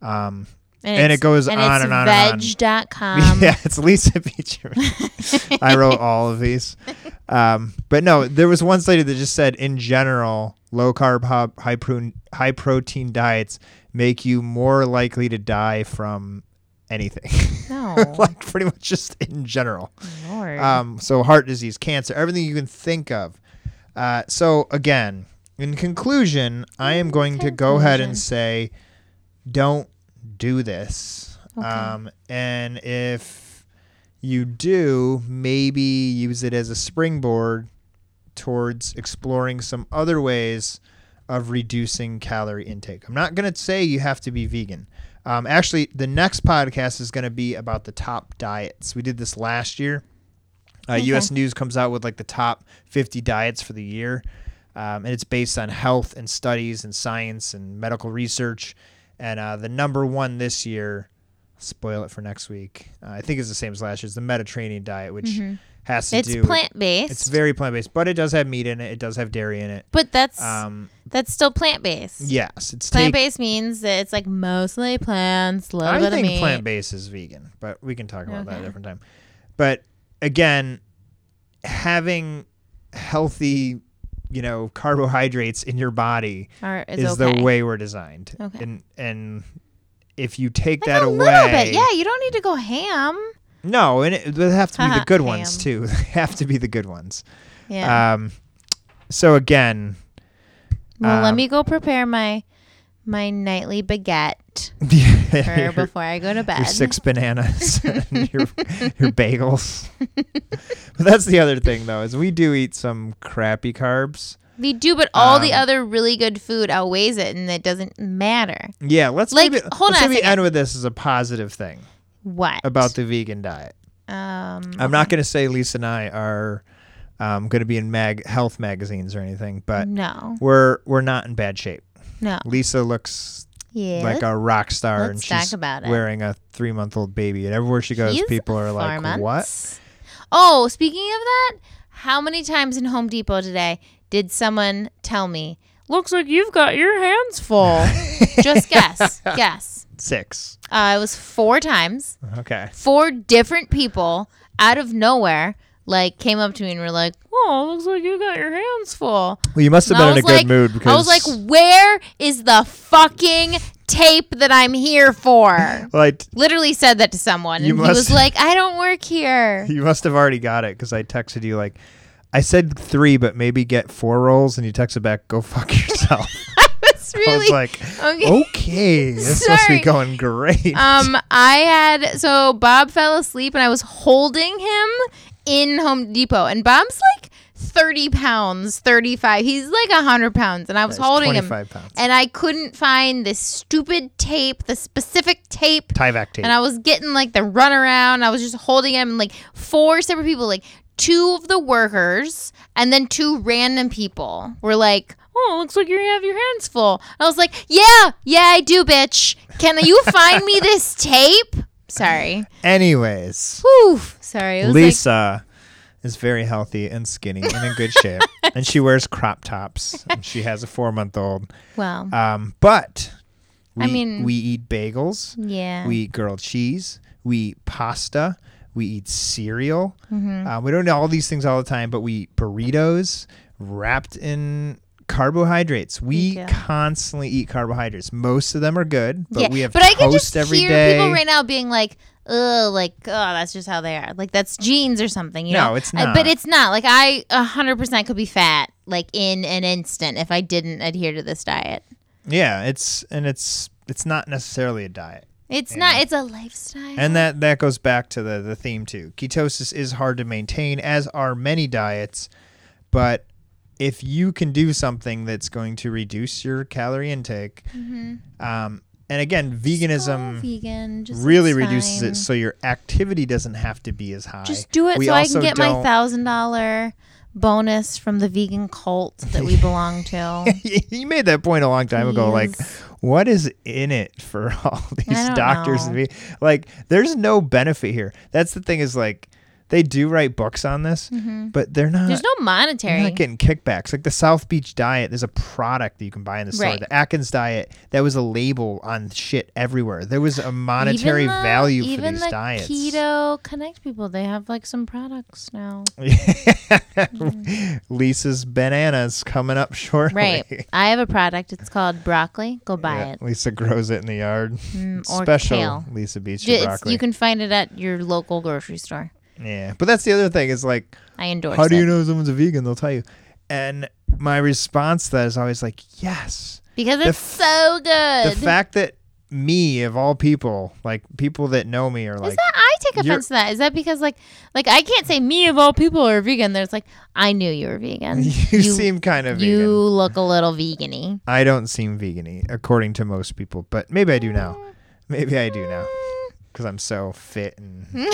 Um, And it goes and on and on and on. Veg.com. *laughs* yeah, it's Lisa Beecher. *laughs* I wrote all of these, um, but no, there was one study that just said, in general, low carb, high, high, high protein diets make you more likely to die from anything. No. *laughs* like pretty much just in general. Lord. Um, so heart disease, cancer, everything you can think of. Uh, so again, in conclusion, I am going to go ahead and say, don't do this. Okay. Um, and if you do, maybe use it as a springboard towards exploring some other ways of reducing calorie intake. I'm not going to say you have to be vegan. Um, actually, the next podcast is going to be about the top diets. We did this last year. Uh, U.S. News comes out with like the top 50 diets for the year, um, and it's based on health and studies and science and medical research. And uh, the number one this year, spoil it for next week. Uh, I think it's the same as last year's the Mediterranean diet, which has to. It's do. with- plant based. It's very plant based, but it does have meat in it. It does have dairy in it. but that's Um, that's still plant based. yes, it's Plant based means that it's like mostly plants, a little I bit of think meat. plant based is vegan, but we can talk about that a different time. But again, having healthy, you know, carbohydrates in your body Or is, is okay. the way we're designed. Okay. And and if you take Like that a away, little bit. Yeah, you don't need to go ham. No, and it, they have to be the *laughs* good ones ham. too. *laughs* They have to be the good ones. Yeah. Um, so again, well, let um, me go prepare my my nightly baguette *laughs* for your, before I go to bed. your six bananas, your your bagels. but that's the other thing though, is we do eat some crappy carbs. We do, but all the Um, other really good food outweighs it, and it doesn't matter. Yeah, let's Like, maybe hold let's on maybe end with this as a positive thing What about the vegan diet. Um, I'm not going to say Lisa and I are um, going to be in mag health magazines or anything, but no, we're we're not in bad shape. no. Lisa looks Yeah, like a rock star, and let's talk she's about it. wearing a three month old baby, and everywhere she goes, He's people are like, "What?" Oh, speaking of that, how many times in Home Depot today did someone tell me, "Looks like you've got your hands full"? *laughs* Just guess, guess. Six. Uh, it was four times. Okay. Four different people out of nowhere, like came up to me and were like, "Oh, looks like you got your hands full." Well, you must have And been in a good like- mood because I was like, "Where is the fucking tape that I'm here for?" *laughs* like Literally said that to someone, You and he must- was like, "I don't work here." *laughs* you must have already got it because I texted you like. I said three, but maybe get four rolls, and you texted back, "Go fuck *laughs* yourself." *laughs* It's I was like, okay. okay, *laughs* this must be going great. Um, I had so Bob fell asleep, and I was holding him in Home Depot, and Bob's like thirty pounds, thirty five. He's like hundred pounds, and I was That's holding him, pounds. and I couldn't find this stupid tape, the specific tape. Tyvek tape. And I was getting like the runaround. I was just holding him, and like four separate people, like two of the workers, and then two random people were like, "Oh, it looks like you have your hands full." I was like, "Yeah, yeah, I do, bitch. Can you find me this tape?" Sorry. Anyways, Whew. Sorry. Lisa is very healthy and skinny and in good shape, *laughs* and she wears crop tops. And she has a four-month-old. like, well, Um, but we, I mean- we eat bagels. yeah. We eat grilled cheese. We eat pasta. We eat cereal. Mm-hmm. Uh, we don't eat all these things all the time, but we eat burritos wrapped in carbohydrates. We constantly eat carbohydrates. Most of them are good, but yeah, we have but I can just every hear day. people right now being like, "Ugh, like, oh, that's just how they are. Like, that's genes or something." You No, know? it's I- not. but it's not. Like, I hundred percent could be fat, like in an instant, if I didn't adhere to this diet. yeah, it's and it's it's not necessarily a diet. It's not. know? It's a lifestyle. And that that goes back to the the theme too. Ketosis is hard to maintain, as are many diets. But if you can do something that's going to reduce your calorie intake, um, and again, veganism vegan. Really reduces fine. it, so your activity doesn't have to be as high. Just do it We so I can get my thousand dollar bonus from the vegan cult that we belong to. *laughs* you made that point a long time ago. Like, what is in it for *laughs* all these doctors? know. Like, there's no benefit here. That's the thing. Is like, they do write books on this, but they're not. Mm-hmm. There's no monetary. not getting kickbacks. Like the South Beach diet, there's a product that you can buy in the store. Right. The Atkins diet, that was a label on shit everywhere. There was a monetary Even the- value for even these the diets. Keto Connect people, they have like some products now. *laughs* Lisa's bananas coming up shortly. Right. I have a product. It's called broccoli. Go buy Yeah, it. Lisa grows it in the yard. Mm, or Special kale. Lisa Beach broccoli. you can find it at your local grocery store. Yeah, but that's the other thing is like, I endorse how do it. you know someone's a vegan? They'll tell you. And my response to that is always like, yes. Because The it's f- so good. The fact that me of all people, like people that know me, are like, is that I take offense to that? Is that because like like I can't say me of all people are vegan? There's like I knew you were vegan. *laughs* you, seem kind of vegan. you vegan. look a little vegany. I don't seem vegany according to most people, but maybe I do now. Maybe I do now because I'm so fit and *laughs*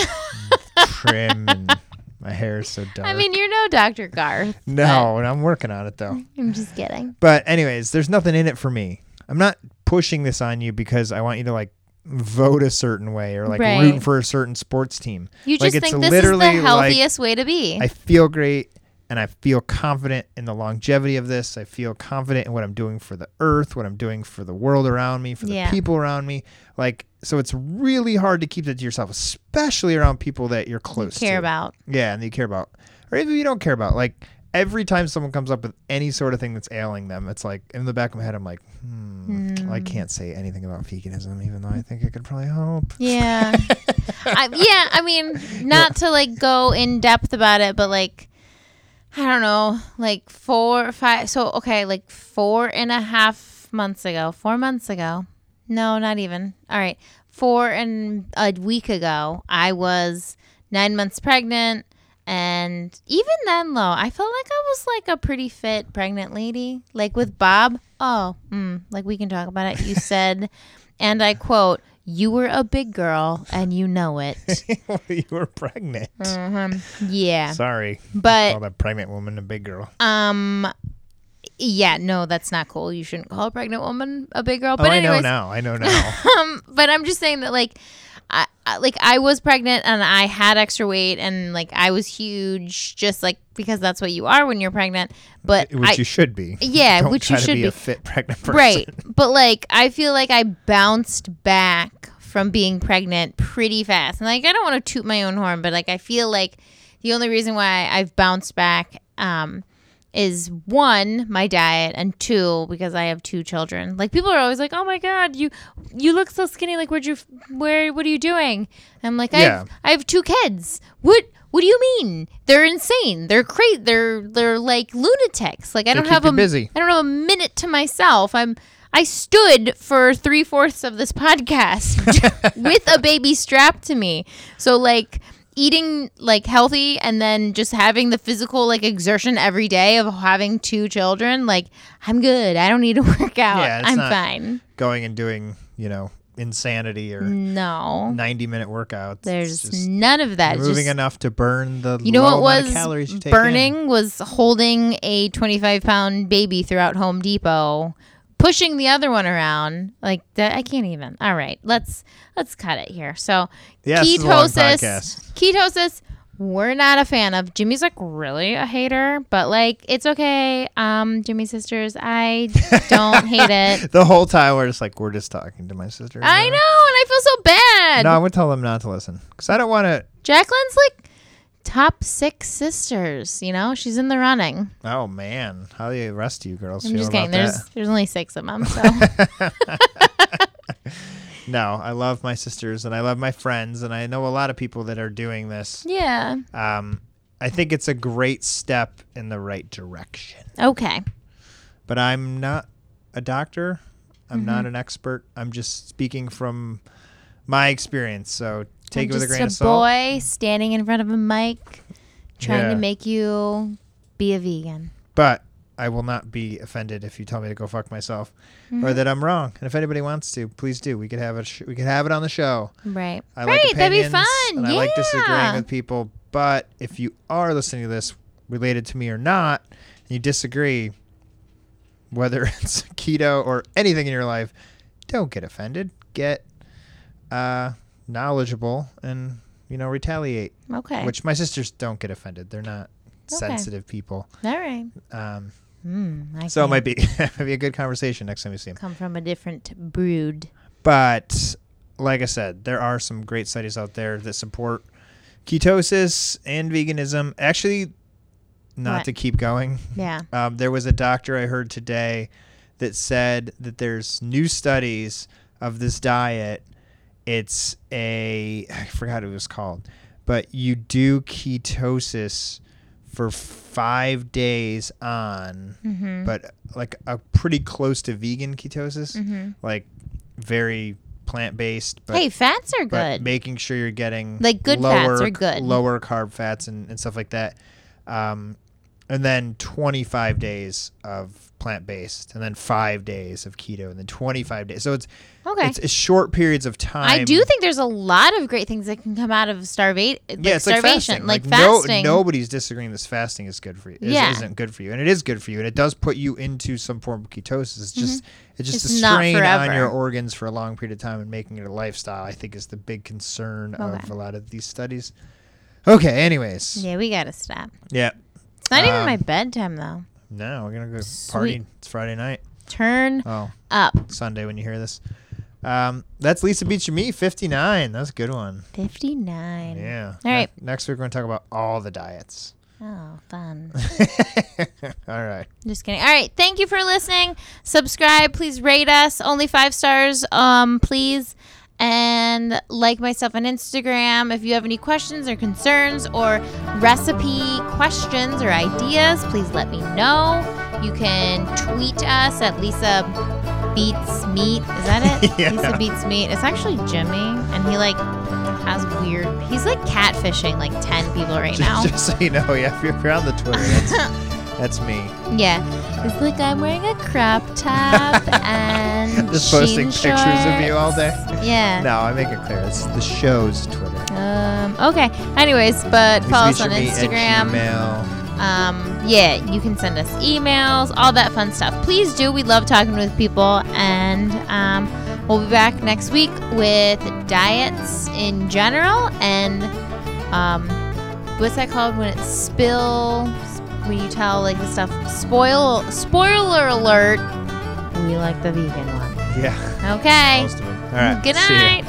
trim and My hair is so dark. I mean, you're no Dr. Garth. no, and I'm working on it though. I'm just kidding. But anyways, there's nothing in it for me. I'm not pushing this on you because I want you to like vote a certain way or like Right. root for a certain sports team. You Like, just it's think this is the literally like- healthiest way to be. I feel great and I feel confident in the longevity of this. I feel confident in what I'm doing for the earth, what I'm doing for the world around me, for the Yeah. people around me. Like so it's really hard to keep that to yourself, especially around people that you're close to. care to. about. Yeah, and you care about. Or even you don't care about. Like every time someone comes up with any sort of thing that's ailing them, it's like in the back of my head I'm like, hmm, I Hmm. can't say anything about veganism even though I think it could probably help. Yeah. *laughs* I, yeah, I mean, not to like go in depth about it, but like, I don't know, like four or five. So, okay, like four and a half months ago, four months ago. No, not even. All right. Four and a week ago, I was nine months pregnant. And even then, though, I felt like I was like a pretty fit pregnant lady. Like with Bob. Oh, mm, like we can talk about it. You said, *laughs* and I quote, you were a big girl and you know it. *laughs* you were pregnant. Mhm. Yeah. Sorry. But Call that pregnant woman a big girl. um yeah, no, that's not cool. You shouldn't call a pregnant woman a big girl. Oh, But I know now. I know *laughs* now. um, but I'm just saying that like I, I like I was pregnant and I had extra weight and like I was huge just like because that's what you are when you're pregnant. But which I you should be. *laughs* Yeah, Don't which you to should be, be. a fit pregnant person. right. But like I feel like I bounced back from being pregnant pretty fast. And like I don't want to toot my own horn, but like I feel like the only reason why I've bounced back um is one my diet and two because I have two children. Like people are always like, "Oh my god, you you look so skinny. Like where'd you where what are you doing?" I'm like, "I Yeah. have, I have two kids. What what do you mean? They're insane. They're crazy. They're they're like lunatics. Like I don't have a busy. I don't have a minute to myself. I'm I stood for three fourths of this *laughs* podcast *laughs* with a baby strapped to me. So like eating like healthy and then just having the physical like exertion every day of having two children, like I'm good. I don't need to *laughs* work out. Yeah, it's I'm not- fine. Going and doing, you know, insanity or No. 90 minute workouts. There's none of that. Moving enough to burn the You know what was calories you take in. burning was holding a 25 pound baby throughout Home Depot, pushing the other one around. Like that, I can't even. All right, let's let's cut it here. So Yeah, this is a long ketosis, ketosis. We're not a fan of. Jimmy's like really a hater, but like it's okay. Um, Jimmy sisters, I don't hate it. *laughs* The whole time we're just like we're just talking to my sister. I know, and I feel so bad. No, i would tell them not to listen because I don't want to. Jacqueline's like top six sisters. You know, she's in the running. Oh man, how do the rest of you girls I'm feel just about kidding. There's that? there's only six of them. So *laughs* No, I love my sisters and I love my friends and I know a lot of people that are doing this. yeah. Um, I think it's a great step in the right direction. Okay. But I'm not a doctor. I'm Mm-hmm. not an expert. I'm just speaking from my experience. So take I'm it with a grain of salt. boy standing in front of a mic, trying Yeah. to make you be a vegan. But I will not be offended if you tell me to go fuck myself Mm-hmm. or that I'm wrong. And if anybody wants to, please do. We could have it. Sh- we could have it on the show. Right. I right. like that'd be opinions, fun. and yeah. I like disagreeing with people. But if you are listening to this related to me or not, and you disagree, whether *laughs* it's keto or anything in your life, don't get offended. Get uh, knowledgeable and you know retaliate. okay. Which my sisters don't get offended. They're not Okay. sensitive people. All right. Um, Mm, I so it might be *laughs* might be a good conversation next time we see them. come from a different brood. But like I said, there are some great studies out there that support ketosis and veganism. Actually, not What? to keep going, Yeah. *laughs* um, there was a doctor I heard today that said that there's new studies of this diet. It's a I forgot what it was called, but you do ketosis for five days on, Mm-hmm. but like a pretty close to vegan ketosis mm-hmm. like very plant based, but, Hey, fats are but good. making sure you're getting Like, good lower, fats are good. lower carb fats and, and stuff like that. Um, and then 25 days of plant based, and then five days of keto, and then 25 days. So it's Okay. it's, it's short periods of time. I do think there's a lot of great things that can come out of starvation. Like yeah, it's like starvation, fasting. like, no- fasting. nobody's disagreeing this fasting is good for you. Is, Yeah. isn't good for you, and it is good for you, and it does put you into some form of ketosis. It's just it's just Mm-hmm. It's a strain on your organs for a long period of time and making it a lifestyle. I think is the big concern of a lot of these studies. Okay, anyways, Yeah, we gotta stop. yeah. It's not even Um, my bedtime though. No, we're gonna go party. It's Friday night. Turn Oh, up. Sunday when you hear this. Um, that's Lisa Beats Meat, 59. That's a good one. Fifty nine. Yeah. All right. Ne- next week, we're going to talk about all the diets. Oh, fun. *laughs* all right. Just kidding. All right. Thank you for listening. Subscribe. Please rate us. Only five stars, um, please. And like myself on Instagram. If you have any questions or concerns or recipe questions or ideas, please let me know. You can tweet us at Lisa Beats Meat. Is that it? *laughs* Yeah. Lisa Beats Meat. It's actually Jimmy, and he like has weird. He's like catfishing like ten people right *laughs* Just, now. just so you know, yeah, if you're, if you're on the Twitter, *laughs* that's, me. Yeah. It's like I'm wearing a crop top *laughs* and Just posting pictures of you all day. Yeah. No, I make it clear. It's the show's Twitter. Um. Okay. Anyways, but Lisa follow us on Your Me at Instagram. Um. Yeah. You can send us emails, all that fun stuff. Please do. We love talking with people, and um, we'll be back next week with diets in general and um, what's that called when it's spill when you tell like the stuff spoil spoiler alert we like the vegan one Yeah. okay Most of them. All right. good night